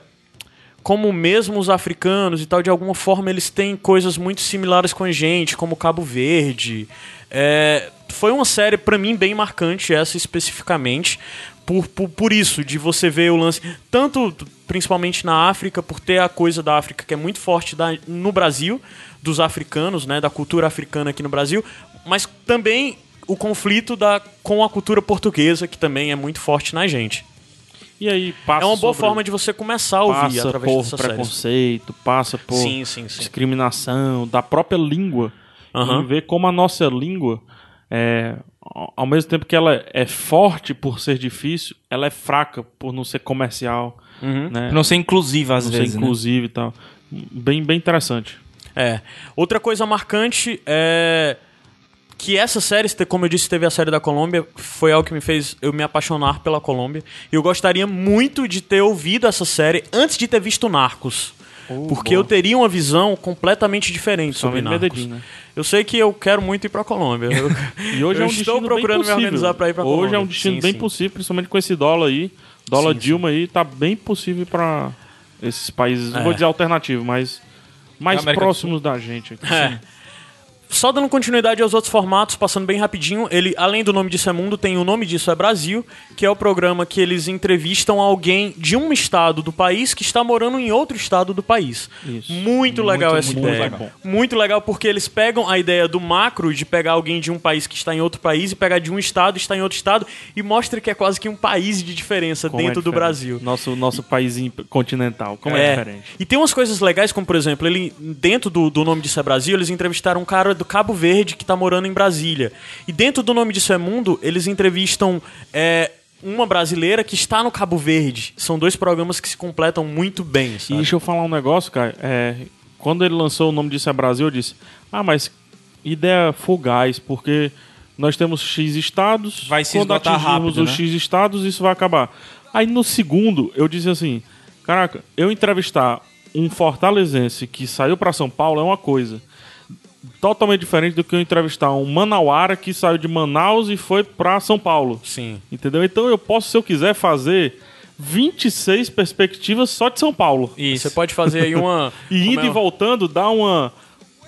como mesmo os africanos e tal, de alguma forma, eles têm coisas muito similares com a gente, como Cabo Verde. É, foi uma série, pra mim, bem marcante, essa especificamente, por, por, por isso, de você ver o lance, tanto principalmente na África, por ter a coisa da África que é muito forte da- no Brasil, dos africanos, né, da cultura africana aqui no Brasil, mas também o conflito da, com a cultura portuguesa, que também é muito forte na gente. E aí passa É uma boa sobre- forma de você começar a ouvir passa através por dessas séries. preconceito, passa por Sim, sim, sim. discriminação da própria língua. Aham. E ver como a nossa língua, é, ao- mesmo tempo que ela é forte por ser difícil, ela é fraca por não ser comercial, Uhum. né? Pra não ser inclusiva às não vezes, ser né? inclusive e tal. Bem, bem interessante. É. Outra coisa marcante é que essa série, como eu disse, teve a série da Colômbia, foi algo que me fez eu me apaixonar pela Colômbia. E eu gostaria muito de ter ouvido essa série antes de ter visto Narcos. porque eu teria uma visão completamente diferente sobre Somente Narcos. Medellín, né? Eu sei que eu quero muito ir pra Colômbia. Eu, (laughs) E hoje eu é um estou destino procurando bem me possível. organizar pra ir pra Colômbia. Hoje é um destino Sim, bem sim. possível, principalmente com esse dólar aí. Dólar Sim, Dilma aí tá bem possível pra esses países, não É. vou dizer alternativo, mas mais do próximos da gente. aqui. É. Só dando continuidade aos outros formatos, passando bem rapidinho, ele, além do nome disso é mundo, tem o nome disso é Brasil, que é o programa que eles entrevistam alguém de um estado do país que está morando em outro estado do país. Isso. Muito legal essa muito ideia. legal. Muito legal porque eles pegam a ideia do macro de pegar alguém de um país que está em outro país e pegar de um estado e está em outro estado e mostra que é quase que um país de diferença Como é dentro do diferente. Brasil. Nosso, nosso paísinho continental, como é, diferente. E tem umas coisas legais, como por exemplo, ele dentro do, do nome disso é Brasil, eles entrevistaram um cara do Cabo Verde que tá morando em Brasília. E dentro do nome disso é Mundo, eles entrevistam é, uma brasileira que está no Cabo Verde. São dois programas que se completam muito bem, E sabe? deixa eu falar um negócio, cara. É, quando ele lançou o nome disso é Brasil, eu disse: Ah, mas ideia fugaz, porque nós temos X estados. Vai se quando atingirmos rápido, os né? X estados, isso vai acabar. Aí no segundo, eu disse assim: Caraca, eu entrevistar um fortalezense que saiu pra São Paulo é uma coisa. Totalmente diferente do que eu entrevistar um manauara que saiu de Manaus e foi pra São Paulo. Sim. Entendeu? Então eu posso, se eu quiser, fazer 26 perspectivas só de São Paulo. Isso. Você pode fazer aí uma. (laughs) E indo é? e voltando, dá uma.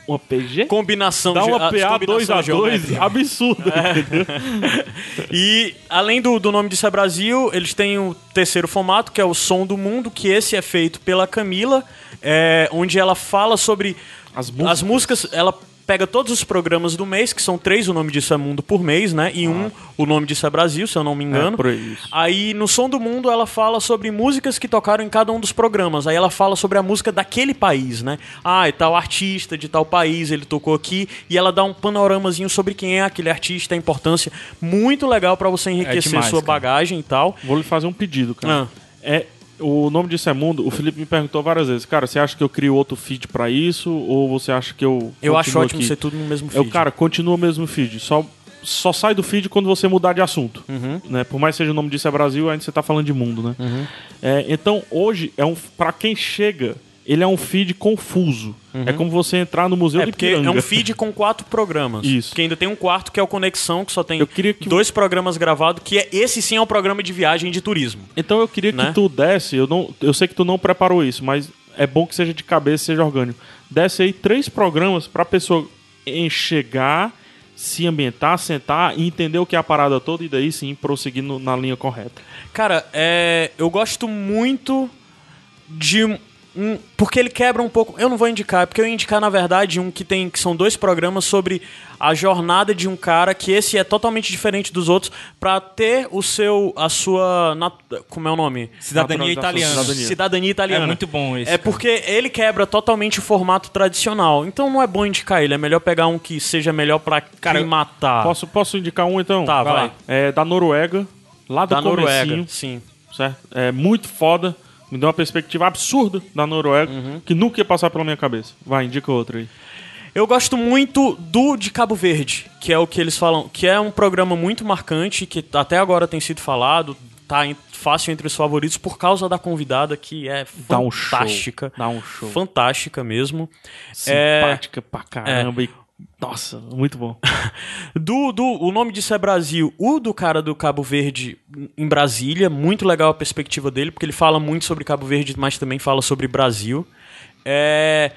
Uma PG? Combinação Dá uma PA combinações 2x2 geométricas. absurda. É. (laughs) E além do, do nome disso é Brasil, eles têm o terceiro formato, que é o Som do Mundo, que esse é feito pela Camila, é, onde ela fala sobre As músicas. as músicas. Ela pega todos os programas do mês, que são três o nome disso é Mundo por mês, né? E um o nome disso é Brasil, se eu não me engano. É, por aí, no Som do Mundo ela fala sobre músicas que tocaram em cada um dos programas. Aí ela fala sobre a música daquele país, né? Ah, e tal artista de tal país, ele tocou aqui. E ela dá um panoramazinho sobre quem é aquele artista, a importância. Muito legal pra você enriquecer demais, sua cara. bagagem e tal. Vou lhe fazer um pedido, cara. Ah. É, o nome disso é Mundo. O Felipe me perguntou várias vezes. Cara, você acha que eu crio outro feed pra isso? Ou você acha que eu. Eu acho ótimo aqui? ser tudo no mesmo Eu, feed. cara, continua o mesmo feed. Só, só sai do feed quando você mudar de assunto. Uhum. Né? Por mais que seja o nome disso é Brasil, ainda você tá falando de mundo, né? Uhum. É, então, hoje, é um, pra quem chega, ele é um feed confuso. É como você entrar no Museu É de porque Piranga. é um feed com quatro programas. Isso. Porque ainda tem um quarto que é o Conexão, que só tem que- dois programas gravados, que é esse sim é um programa de viagem e de turismo. Então eu queria Né? que tu desse, eu, não, eu sei que tu não preparou isso, mas é bom que seja de cabeça, seja orgânico. Desse aí três programas pra pessoa enxergar, se ambientar, sentar e entender o que é a parada toda e daí sim prosseguir no- na linha correta. Cara, é, eu gosto muito de porque ele quebra um pouco. Eu não vou indicar, porque eu ia indicar na verdade um que tem que são dois programas sobre a jornada de um cara que esse é totalmente diferente dos outros pra ter o seu a sua nat- como é o nome? Cidadania italiana. cidadania. Cidadania italiana. É muito bom esse, É cara. porque ele quebra totalmente o formato tradicional. Então não é bom indicar ele, é melhor pegar um que seja melhor pra Cara, matar. Posso, posso indicar um então? Tá, vai. lá. É da Noruega, lá do da Noruega, sim. certo? É muito foda. Me deu uma perspectiva absurda da Noruega, Uhum. que nunca ia passar pela minha cabeça. Vai, indica outro aí. Eu gosto muito do de Cabo Verde, que é o que eles falam, que é um programa muito marcante, que até agora tem sido falado, tá fácil entre os favoritos por causa da convidada, que é Dá um show. fantástica. Dá um show. Fantástica mesmo. É, Simpática pra caramba. E, nossa, muito bom. (laughs) do, do, o nome disso é Brasil. O do cara do Cabo Verde em Brasília, muito legal a perspectiva dele, porque ele fala muito sobre Cabo Verde, mas também fala sobre Brasil. É,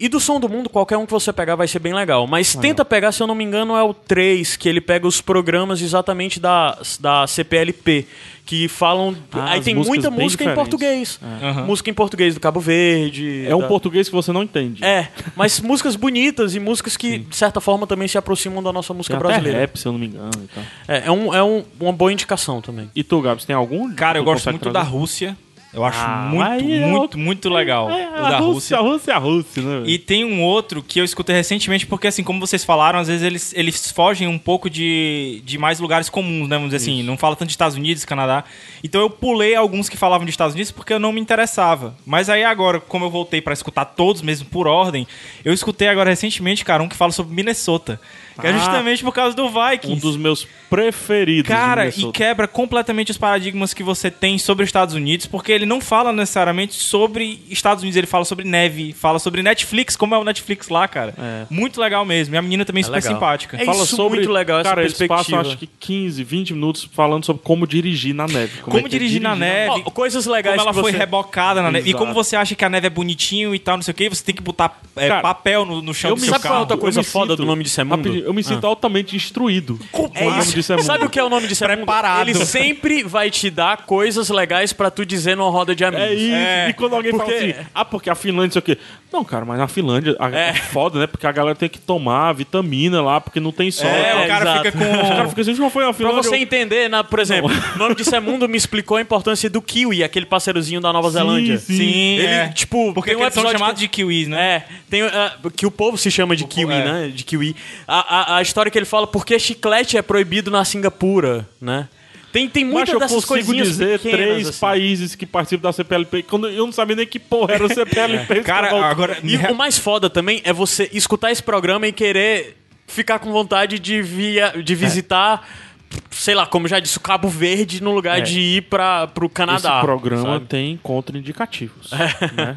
E do Som do Mundo, qualquer um que você pegar vai ser bem legal. Mas tenta pegar, se eu não me engano, é o 3, que ele pega os programas exatamente da, da CPLP. Que falam. Ah, aí tem muita música em diferentes. português. Aham. Música em português do Cabo Verde. É um da- português que você não entende. É, mas (laughs) músicas bonitas e músicas que, de certa forma, também se aproximam da nossa música Tem até brasileira. rap, se eu não me engano. e tal. É, é, um, é um- uma boa indicação também. E tu, Gabs, tem algum? Cara, eu gosto muito da trazer? Rússia. Eu acho Ah, muito, é muito, outro- muito legal É, o a da Rússia, Rússia. a Rússia é a Rússia, né? E tem um outro que eu escutei recentemente, porque assim, como vocês falaram, às vezes eles, eles fogem um pouco de, de mais lugares comuns, né? Vamos dizer assim, não fala tanto de Estados Unidos, Canadá. Então eu pulei alguns que falavam de Estados Unidos porque eu não me interessava. Mas aí agora, como eu voltei pra escutar todos mesmo por ordem, eu escutei agora recentemente, cara, um que fala sobre Minnesota. Que é Ah. justamente por causa do Vikings. Um dos meus preferidos. de Cara, e quebra completamente os paradigmas que você tem sobre os Estados Unidos, porque ele não fala necessariamente sobre Estados Unidos, ele fala sobre neve, fala sobre Netflix, como é o Netflix lá, cara. É. Muito legal mesmo. E a menina também é super legal. simpática. É Fala isso sobre, muito legal, essa cara, eles perspectiva. passam acho que 15, 20 minutos falando sobre como dirigir na neve. Como é que é dirigir na neve. Ó, coisas legais Como ela que foi você... rebocada na neve. E Exato. como você acha que a neve é bonitinho e tal, não sei o que, você tem que botar é, Cara, papel no, no chão Eu do me seu Sabe qual é carro. outra coisa eu me foda sinto- do Nome Disso é Mundo? Eu me sinto altamente instruído. É o nome isso. disso é Sabe o que é o nome disso? É? Preparado. Ele sempre vai te dar coisas legais pra tu dizer numa roda de amigos. É isso. É, e quando alguém porque- fala assim, ah, porque a Finlândia, sei o quê. Não, cara, mas na Finlândia a- É. é foda, né? Porque a galera tem que tomar vitamina lá, porque não tem sol. É, o cara exato. fica com. (laughs) O cara fica assim, não foi na Pra Finlândia. você eu- entender, na, por exemplo, o nome disso é Mundo me explicou a importância do kiwi, aquele parceirozinho da Nova Zelândia. sim. Sim, Ele, é. tipo, Porque tem um são episódio chamados que- de kiwis, né? É, tem, ah, que o povo se chama de kiwi, é. né? De kiwi. A, a, a história que ele fala, por que chiclete é proibido na Singapura, né? Tem, tem Mas muitas eu dessas consigo coisinhas dizer pequenas, três assim. países que participam da CPLP. Quando eu não sabia nem que porra era a (laughs) CPLP. Cara, Cada um- agora. E o mais foda também é você escutar esse programa e querer ficar com vontade de, via, de visitar, sei lá, como já disse, o Cabo Verde no lugar É. de ir para pro Canadá. Esse programa sabe? tem contraindicativos. né?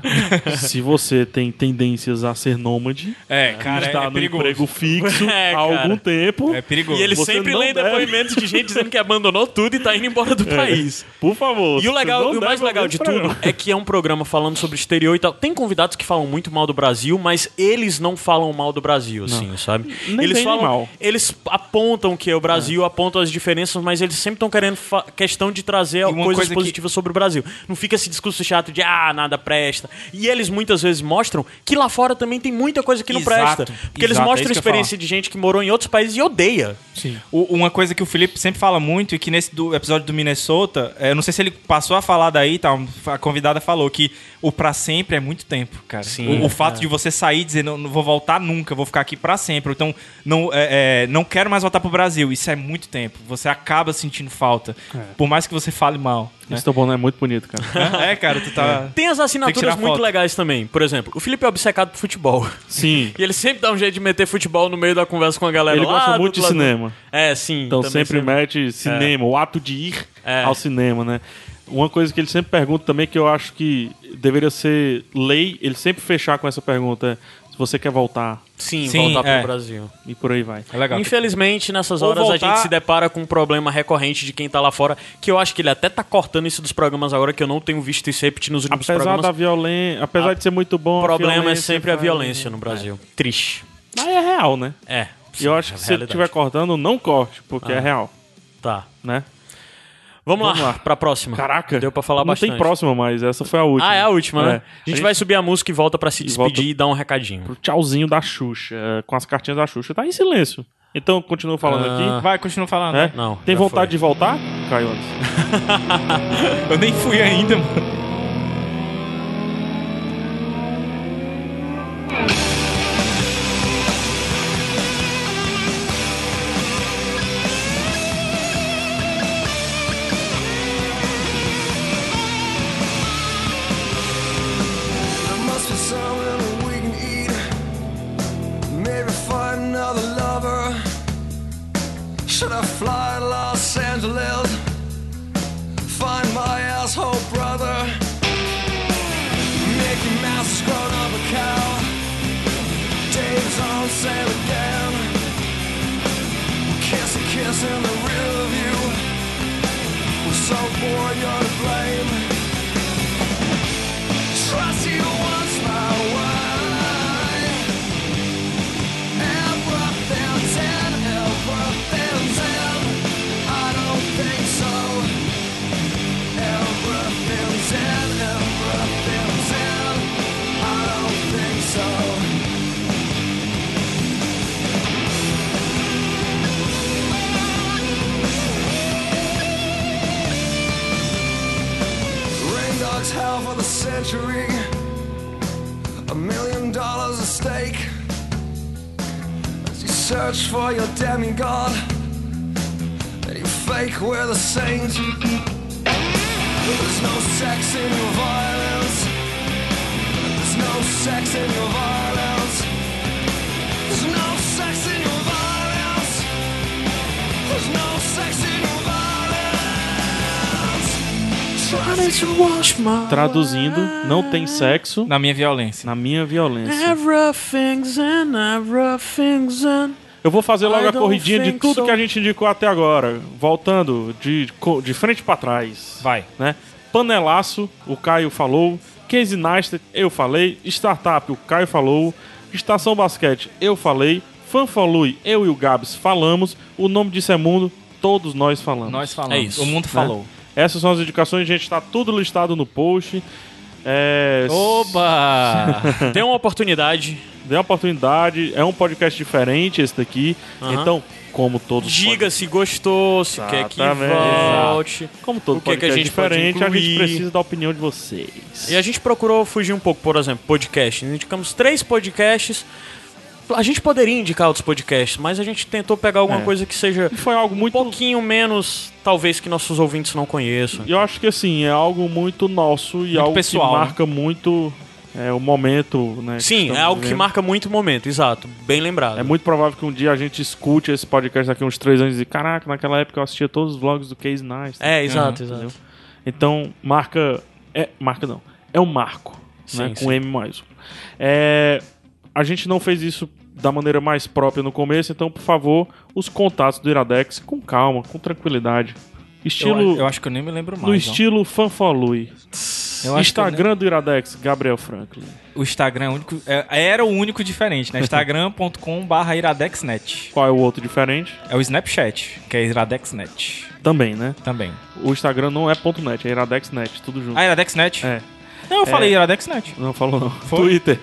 Se você tem tendências a ser nômade, É, cara, está é, é no perigoso. emprego fixo (laughs) É, há algum tempo. É perigoso. E ele Você sempre não lê deve. depoimentos de gente dizendo que abandonou tudo e tá indo embora do país. Por favor. E o você legal, não e o mais legal de tudo programa. é que é um programa falando sobre exterior e tal. Tem convidados que falam muito mal do Brasil, mas eles não falam mal do Brasil, assim, sabe? Nem eles falam, mal. eles apontam que é o Brasil, apontam as diferenças, mas eles sempre estão querendo questão de trazer coisas coisa que- positivas sobre o Brasil. Não fica esse discurso chato de ah, nada presta. E eles muitas vezes mostram que lá fora também tem muita coisa que não Exato, presta. Porque eles exato, é mostram que eu ia experiência de gente que morou em outros países e odeia. O- uma coisa que o Felipe sempre fala muito e que nesse do episódio do Minnesota, é, eu não sei se ele passou a falar daí, tá? A convidada falou que o pra sempre é muito tempo, cara. Sim, o, o fato de você sair e dizer não, não vou voltar nunca, vou ficar aqui pra sempre, então não, é, é, não quero mais voltar pro Brasil, isso é muito tempo. Você acaba sentindo falta, por mais que você fale mal. Né? Esse teu boné é muito bonito, cara. (laughs) é, cara, tu tá. Tem as Tem que assinaturas tirar muito foto. legais também. Por exemplo, o Felipe é obcecado por futebol. Sim. (laughs) E ele sempre dá um jeito de meter futebol no meio da conversa com a galera Ele lá gosta muito de cinema. É, sim. Então também sempre mete cinema, o ato de ir É. ao cinema, né? Uma coisa que ele sempre pergunta também, que eu acho que deveria ser lei, ele sempre fechar com essa pergunta é se você quer voltar Sim, Sim, voltar é. pro Brasil. e por aí vai. É legal. Infelizmente, nessas Ou horas a voltar- gente se depara com um problema recorrente de quem tá lá fora, que eu acho que ele até tá cortando isso dos programas agora, que eu não tenho visto isso repetir nos últimos Apesar programas. da violência, apesar de ser muito bom, O a problema é sempre a faz- violência no Brasil. Triste. Mas é real, né? É. E eu acho sim, que é se estiver cortando, não corte, porque Ah. é real, Tá. né? Vamos, Vamos lá, lá. pra próxima. Caraca. Deu pra falar não bastante. tem próxima mais, essa foi a última. Ah, é a última, né? É. A gente vai subir a música e volta pra se despedir volta- e dar um recadinho. pro tchauzinho da Xuxa, é, com as cartinhas da Xuxa. Tá em silêncio. Então, continuo falando Ah. aqui. Vai, continua falando. É? Não, Tem vontade foi. de voltar, Caio? (laughs) Eu nem fui ainda, mano. so for your blame search for your demigod, and you fake we're the saint. There's no sex in your violence. There's no sex in your violence. There's no sex in your violence. There's no sex in your violence. Traduzindo, não tem sexo Na minha violência. na minha violência. Everything's in, everything's in. Eu vou fazer logo I a corridinha de tudo so. que a gente indicou até agora. Voltando de, de frente pra trás. Vai. né? Panelaço, o Caio falou. Casey Neistat, eu falei. Startup, o Caio falou. Estação Basquete, eu falei. Fanfolui, eu e o Gabs falamos. O nome disso é mundo, todos nós falamos. Nós falamos. É isso, O mundo falou. Essas são as indicações, gente. Tá tudo listado no post. É, Oba! (laughs) Dê uma oportunidade. Dê uma oportunidade. É um podcast diferente esse daqui. Então, como todos os Diga se gostou, se quer que Exatamente. volte. Como todo O que é que a podcast gente diferente, a gente precisa da opinião de vocês. E a gente procurou fugir um pouco, por exemplo, podcast. Indicamos três podcasts. A gente poderia indicar outros podcasts, mas a gente tentou pegar alguma É. coisa que seja E foi algo um muito. pouquinho menos, talvez, que nossos ouvintes não conheçam. Eu acho que assim, é algo muito nosso e algo pessoal, que né? marca muito é, o momento, né? que Sim, é algo que vivendo. marca muito o momento, exato. Bem lembrado. É muito provável que um dia a gente escute esse podcast daqui uns três anos e caraca, naquela época eu assistia todos os vlogs do Case Nice. É, exato, exato. Então, marca. É, marca não. É um marco. Sim, né, sim. com M mais um. É, a gente não fez isso da maneira mais própria no começo, então, por favor, os contatos do Iradex com calma, com tranquilidade. Estilo. Eu, eu acho que eu nem me lembro mais. no estilo fanfolui. Instagram do Iradex, Gabriel Franklin. O Instagram é o único, é- era o único diferente, né? (laughs) Instagram.com.br iradexnet. Qual é o outro diferente? É o Snapchat, que é iradexnet Também, né? também. O Instagram não é ponto .net, é iradexnet, tudo junto. Ah, iradexnet? É. Não, eu falei iradexnet. Não falou não. Twitter.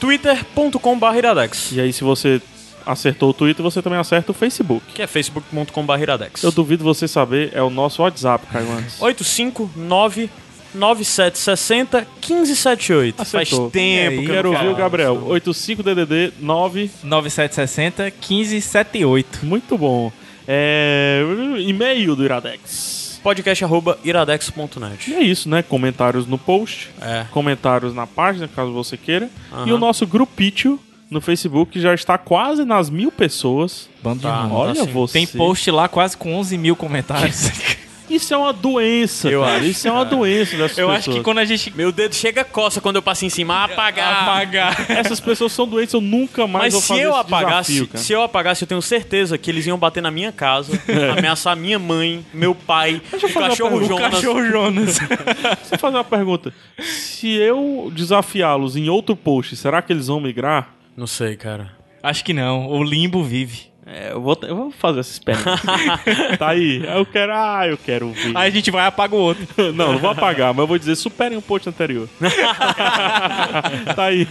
twitter.com.br iradex, E aí, se você acertou o Twitter, você também acerta o Facebook. que é facebook.com.br iradex. Eu duvido você saber, é o nosso WhatsApp, Caio Antes. 859 9760 1578. Faz Acertou. tempo E aí, que eu Quero ouvir o. Gabriel. 85DDD 9. 9760 1578. Muito bom. É... E-mail do Iradex. podcast arroba iradex.net. E é isso, né? Comentários no post. É. Comentários na página, caso você queira. E o nosso grupítio no Facebook já está quase nas mil pessoas. Tá. Olha assim, você. Tem post lá quase com 11 mil comentários. (laughs) Isso é uma doença, Eu cara. acho, Isso é uma doença dessas eu pessoas. acho que quando a gente Meu dedo chega coça quando eu passo em cima. (laughs) Apagar. apagar. Essas pessoas são doentes, eu nunca mais Mas vou se fazer eu esse apagasse, desafio, cara. se eu apagasse, eu tenho certeza que eles iam bater na minha casa, (laughs) ameaçar minha mãe, meu pai, o cachorro pergunta. Jonas. Cachorro Jonas. Deixa eu fazer uma pergunta. Se eu desafiá-los em outro post, será que eles vão migrar? Não sei, cara. Acho que não. O limbo vive. É, eu vou, eu vou fazer essa experiência. (laughs) tá aí. Eu quero. Ah, eu quero ouvir. Aí a gente vai e apaga o outro. (laughs) Não, não vou apagar, mas eu vou dizer superem o post anterior. (laughs) tá aí.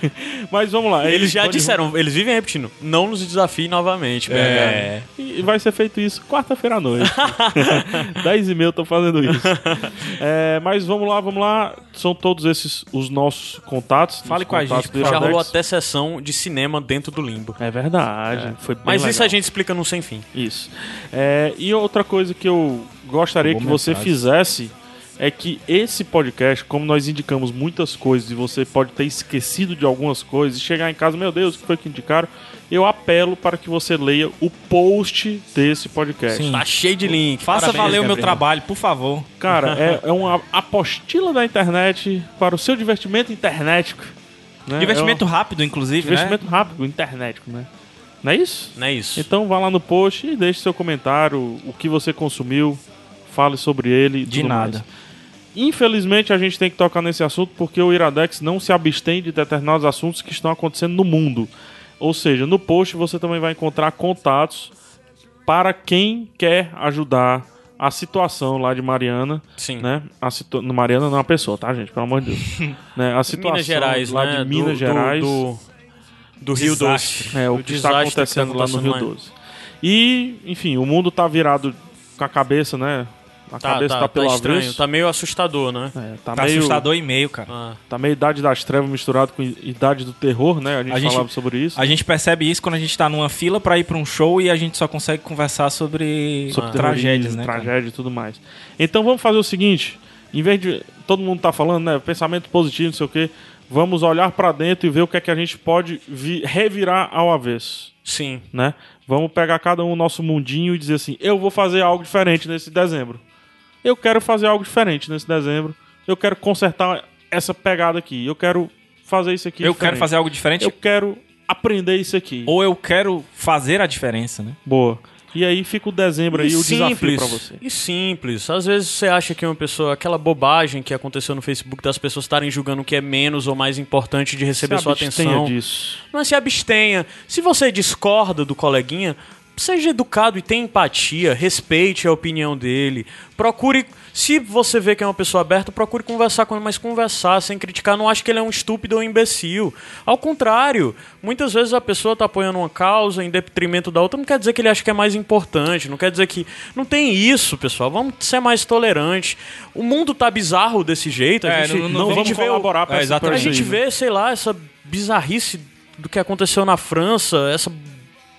Mas vamos lá. Eles já pode- disseram, eles vivem repetindo, não nos desafie novamente, BH. É. E vai ser feito isso quarta-feira à noite. 10 e meia eu tô fazendo isso. É, mas vamos lá, vamos lá. São todos esses os nossos contatos. Fale com a gente, Já rolou até sessão de cinema dentro do limbo. É verdade. Foi bem Mas isso legal. a gente explica no sem fim. Isso. É, e outra coisa que eu gostaria que você mensagem. fizesse é que esse podcast, como nós indicamos muitas coisas e você pode ter esquecido de algumas coisas e chegar em casa, meu Deus, o que foi que indicaram? Eu apelo para que você leia o post desse podcast. Sim. Tá cheio de link. Faça Parabéns, valer o meu trabalho, por favor. Cara, é, (laughs) é uma apostila da internet para o seu divertimento internético. Né? Divertimento É rápido, inclusive, um né? divertimento rápido, internético, né? Não é isso? Não é isso. Então vá lá no post e deixe seu comentário, o que você consumiu, fale sobre ele. De nada. mais. Infelizmente a gente tem que tocar nesse assunto porque o Iradex não se abstém de determinados assuntos que estão acontecendo no mundo. Ou seja, no post você também vai encontrar contatos para quem quer ajudar a situação lá de Mariana, Sim. né? A situ... Mariana não é uma pessoa, tá, gente? Pelo amor de Deus. (laughs) né? A situação Minas Gerais, lá né? de Minas do, Gerais. Do, do, do Rio Desastre. Doce. É, o Do que está acontecendo tá lá no Rio acontecendo 12. E, enfim, o mundo tá virado com a cabeça, né? A Tá, cabeça tá, tá, tá, pelo estranho. avesso. Tá meio assustador, né? É, tá, Tá meio, assustador e meio, cara. Ah. tá meio idade das trevas misturado com idade do terror, né? A gente, A gente- falava sobre isso. A gente percebe isso quando a gente tá numa fila pra ir pra um show e a gente só consegue conversar sobre, sobre tragédias, terrorismo, né? Tragédia e tudo mais. Então vamos fazer o seguinte: em vez de. Todo mundo tá falando, né? Pensamento positivo, não sei o quê. Vamos olhar pra dentro e ver o que é que a gente pode vi- revirar ao avesso. Sim. né? Vamos pegar cada um o nosso mundinho e dizer assim: eu vou fazer algo diferente nesse dezembro. Eu quero fazer algo diferente nesse dezembro. Eu quero consertar essa pegada aqui. Eu quero fazer isso aqui. Eu diferente. quero fazer algo diferente Eu quero aprender isso aqui. ou eu quero fazer a diferença, né? Boa. E aí fica o dezembro aí, E o desafio pra você. E simples. Às vezes você acha que uma pessoa, aquela bobagem que aconteceu no Facebook das pessoas estarem julgando que é menos ou mais importante de receber Se sua atenção. disso. Não é se abstenha. Se você discorda do coleguinha, seja educado e tenha empatia, respeite a opinião dele. Procure, se você vê que é uma pessoa aberta, procure conversar com ele, mas conversar sem criticar. Não acho que ele é um estúpido ou um imbecil. Ao contrário, muitas vezes a pessoa está apoiando uma causa em detrimento da outra, não quer dizer que ele acha que é mais importante, não quer dizer que. Não tem isso, pessoal. Vamos ser mais tolerantes. O mundo tá bizarro desse jeito. A É, gente não- Não a vamos gente vê o- colaborar pra É, a gente vê, sei lá, essa bizarrice do que aconteceu na França, essa,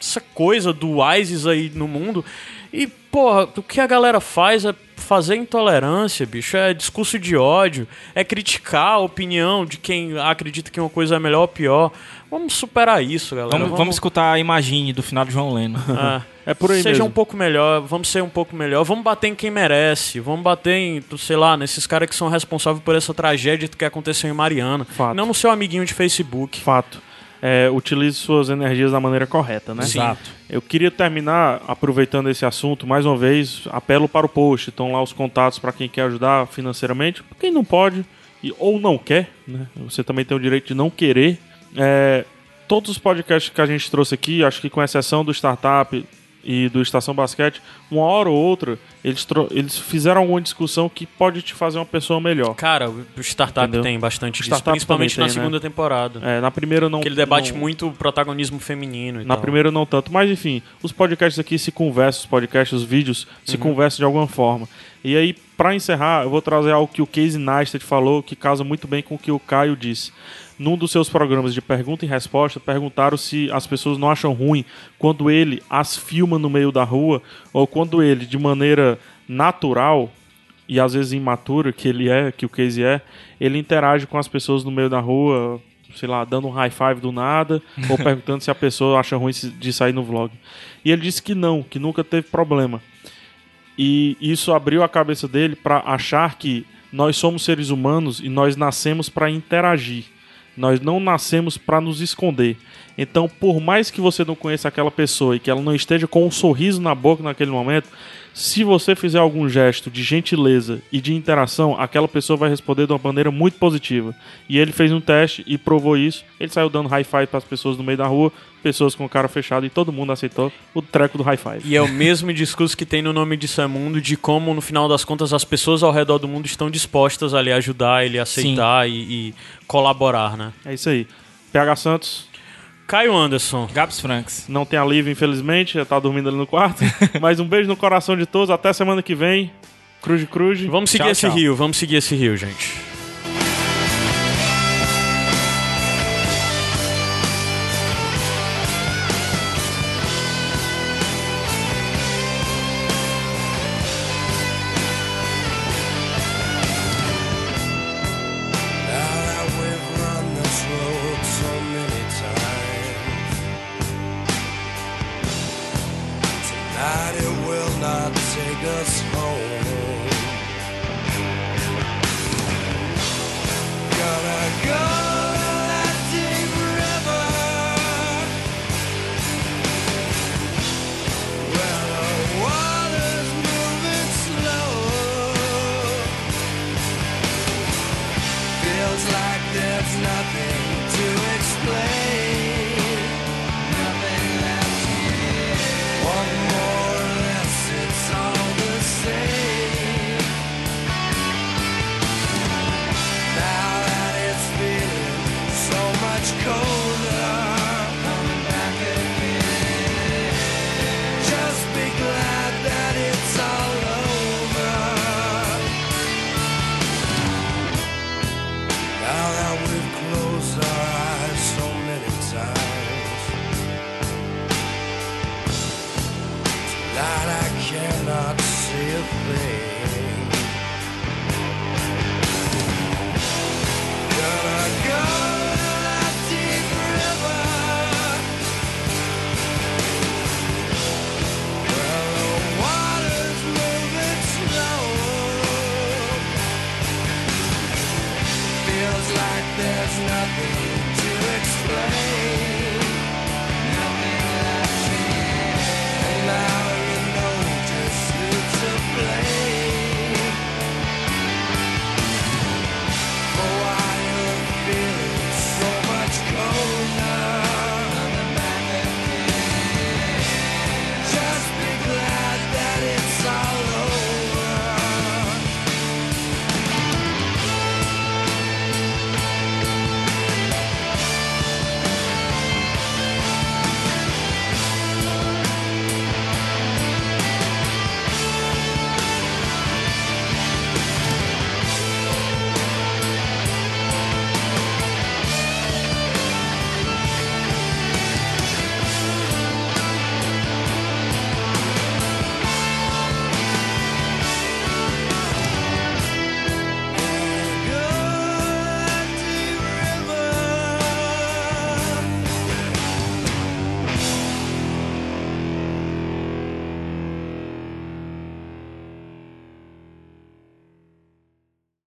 essa coisa do ISIS aí no mundo. E, porra, o que a galera faz é fazer intolerância, bicho. É discurso de ódio, é criticar a opinião de quem acredita que uma coisa é melhor ou pior. Vamos superar isso, galera. Vamos, vamos escutar a Imagine do final de João Leno. (laughs) Ah, É por aí Seja mesmo. um pouco melhor, vamos ser um pouco melhor, vamos bater em quem merece, vamos bater em, sei lá, nesses caras que são responsáveis por essa tragédia que aconteceu em Mariana. Fato. Não no seu amiguinho de Facebook. Fato. É, utilize suas energias da maneira correta, né? Exato. Eu queria terminar aproveitando esse assunto, mais uma vez, apelo para o post. Estão lá os contatos para quem quer ajudar financeiramente. Quem não pode e, ou não quer, né? Você também tem o direito de não querer. É, todos os podcasts que a gente trouxe aqui, acho que com exceção do Startup e do Estação Basquete, uma hora ou outra, eles, eles fizeram alguma discussão que pode te fazer uma pessoa melhor. Cara, o Startup Entendeu? tem bastante disso, Startup principalmente na tem, segunda temporada. É, na primeira não. Que ele debate não- muito o protagonismo feminino e Na tal. primeira não tanto, mas enfim, os podcasts aqui se conversam, os podcasts, os vídeos se conversam de alguma forma. E aí, pra encerrar, eu vou trazer algo que o Casey Neistat falou que casa muito bem com o que o Caio disse. Num dos seus programas de pergunta e resposta, perguntaram se as pessoas não acham ruim quando ele as filma no meio da rua ou quando ele, de maneira natural e às vezes imatura, que ele é, que o Casey é, ele interage com as pessoas no meio da rua, sei lá, dando um high five do nada, (laughs) ou perguntando se a pessoa acha ruim de sair no vlog. E ele disse que não, que nunca teve problema. E isso abriu a cabeça dele para achar que nós somos seres humanos e nós nascemos para interagir. Nós não nascemos para nos esconder. Então, por mais que você não conheça aquela pessoa e que ela não esteja com um sorriso na boca naquele momento, se você fizer algum gesto de gentileza e de interação, aquela pessoa vai responder de uma maneira muito positiva. E ele fez um teste e provou isso. Ele saiu dando high five para as pessoas no meio da rua, pessoas com cara fechada e todo mundo aceitou o treco do high five. E é o mesmo discurso que tem no nome de Samundo de como, no final das contas, as pessoas ao redor do mundo estão dispostas a lhe ajudar, ele aceitar e, e colaborar, né? É isso aí. PH Santos Caio Anderson. Gabs Franks. não tem alívio, infelizmente, já tá dormindo ali no quarto. (laughs) Mas um beijo no coração de todos. Até semana que vem. Cruz Cruz. Vamos seguir Tchau, esse tchau. rio, vamos seguir esse rio, gente.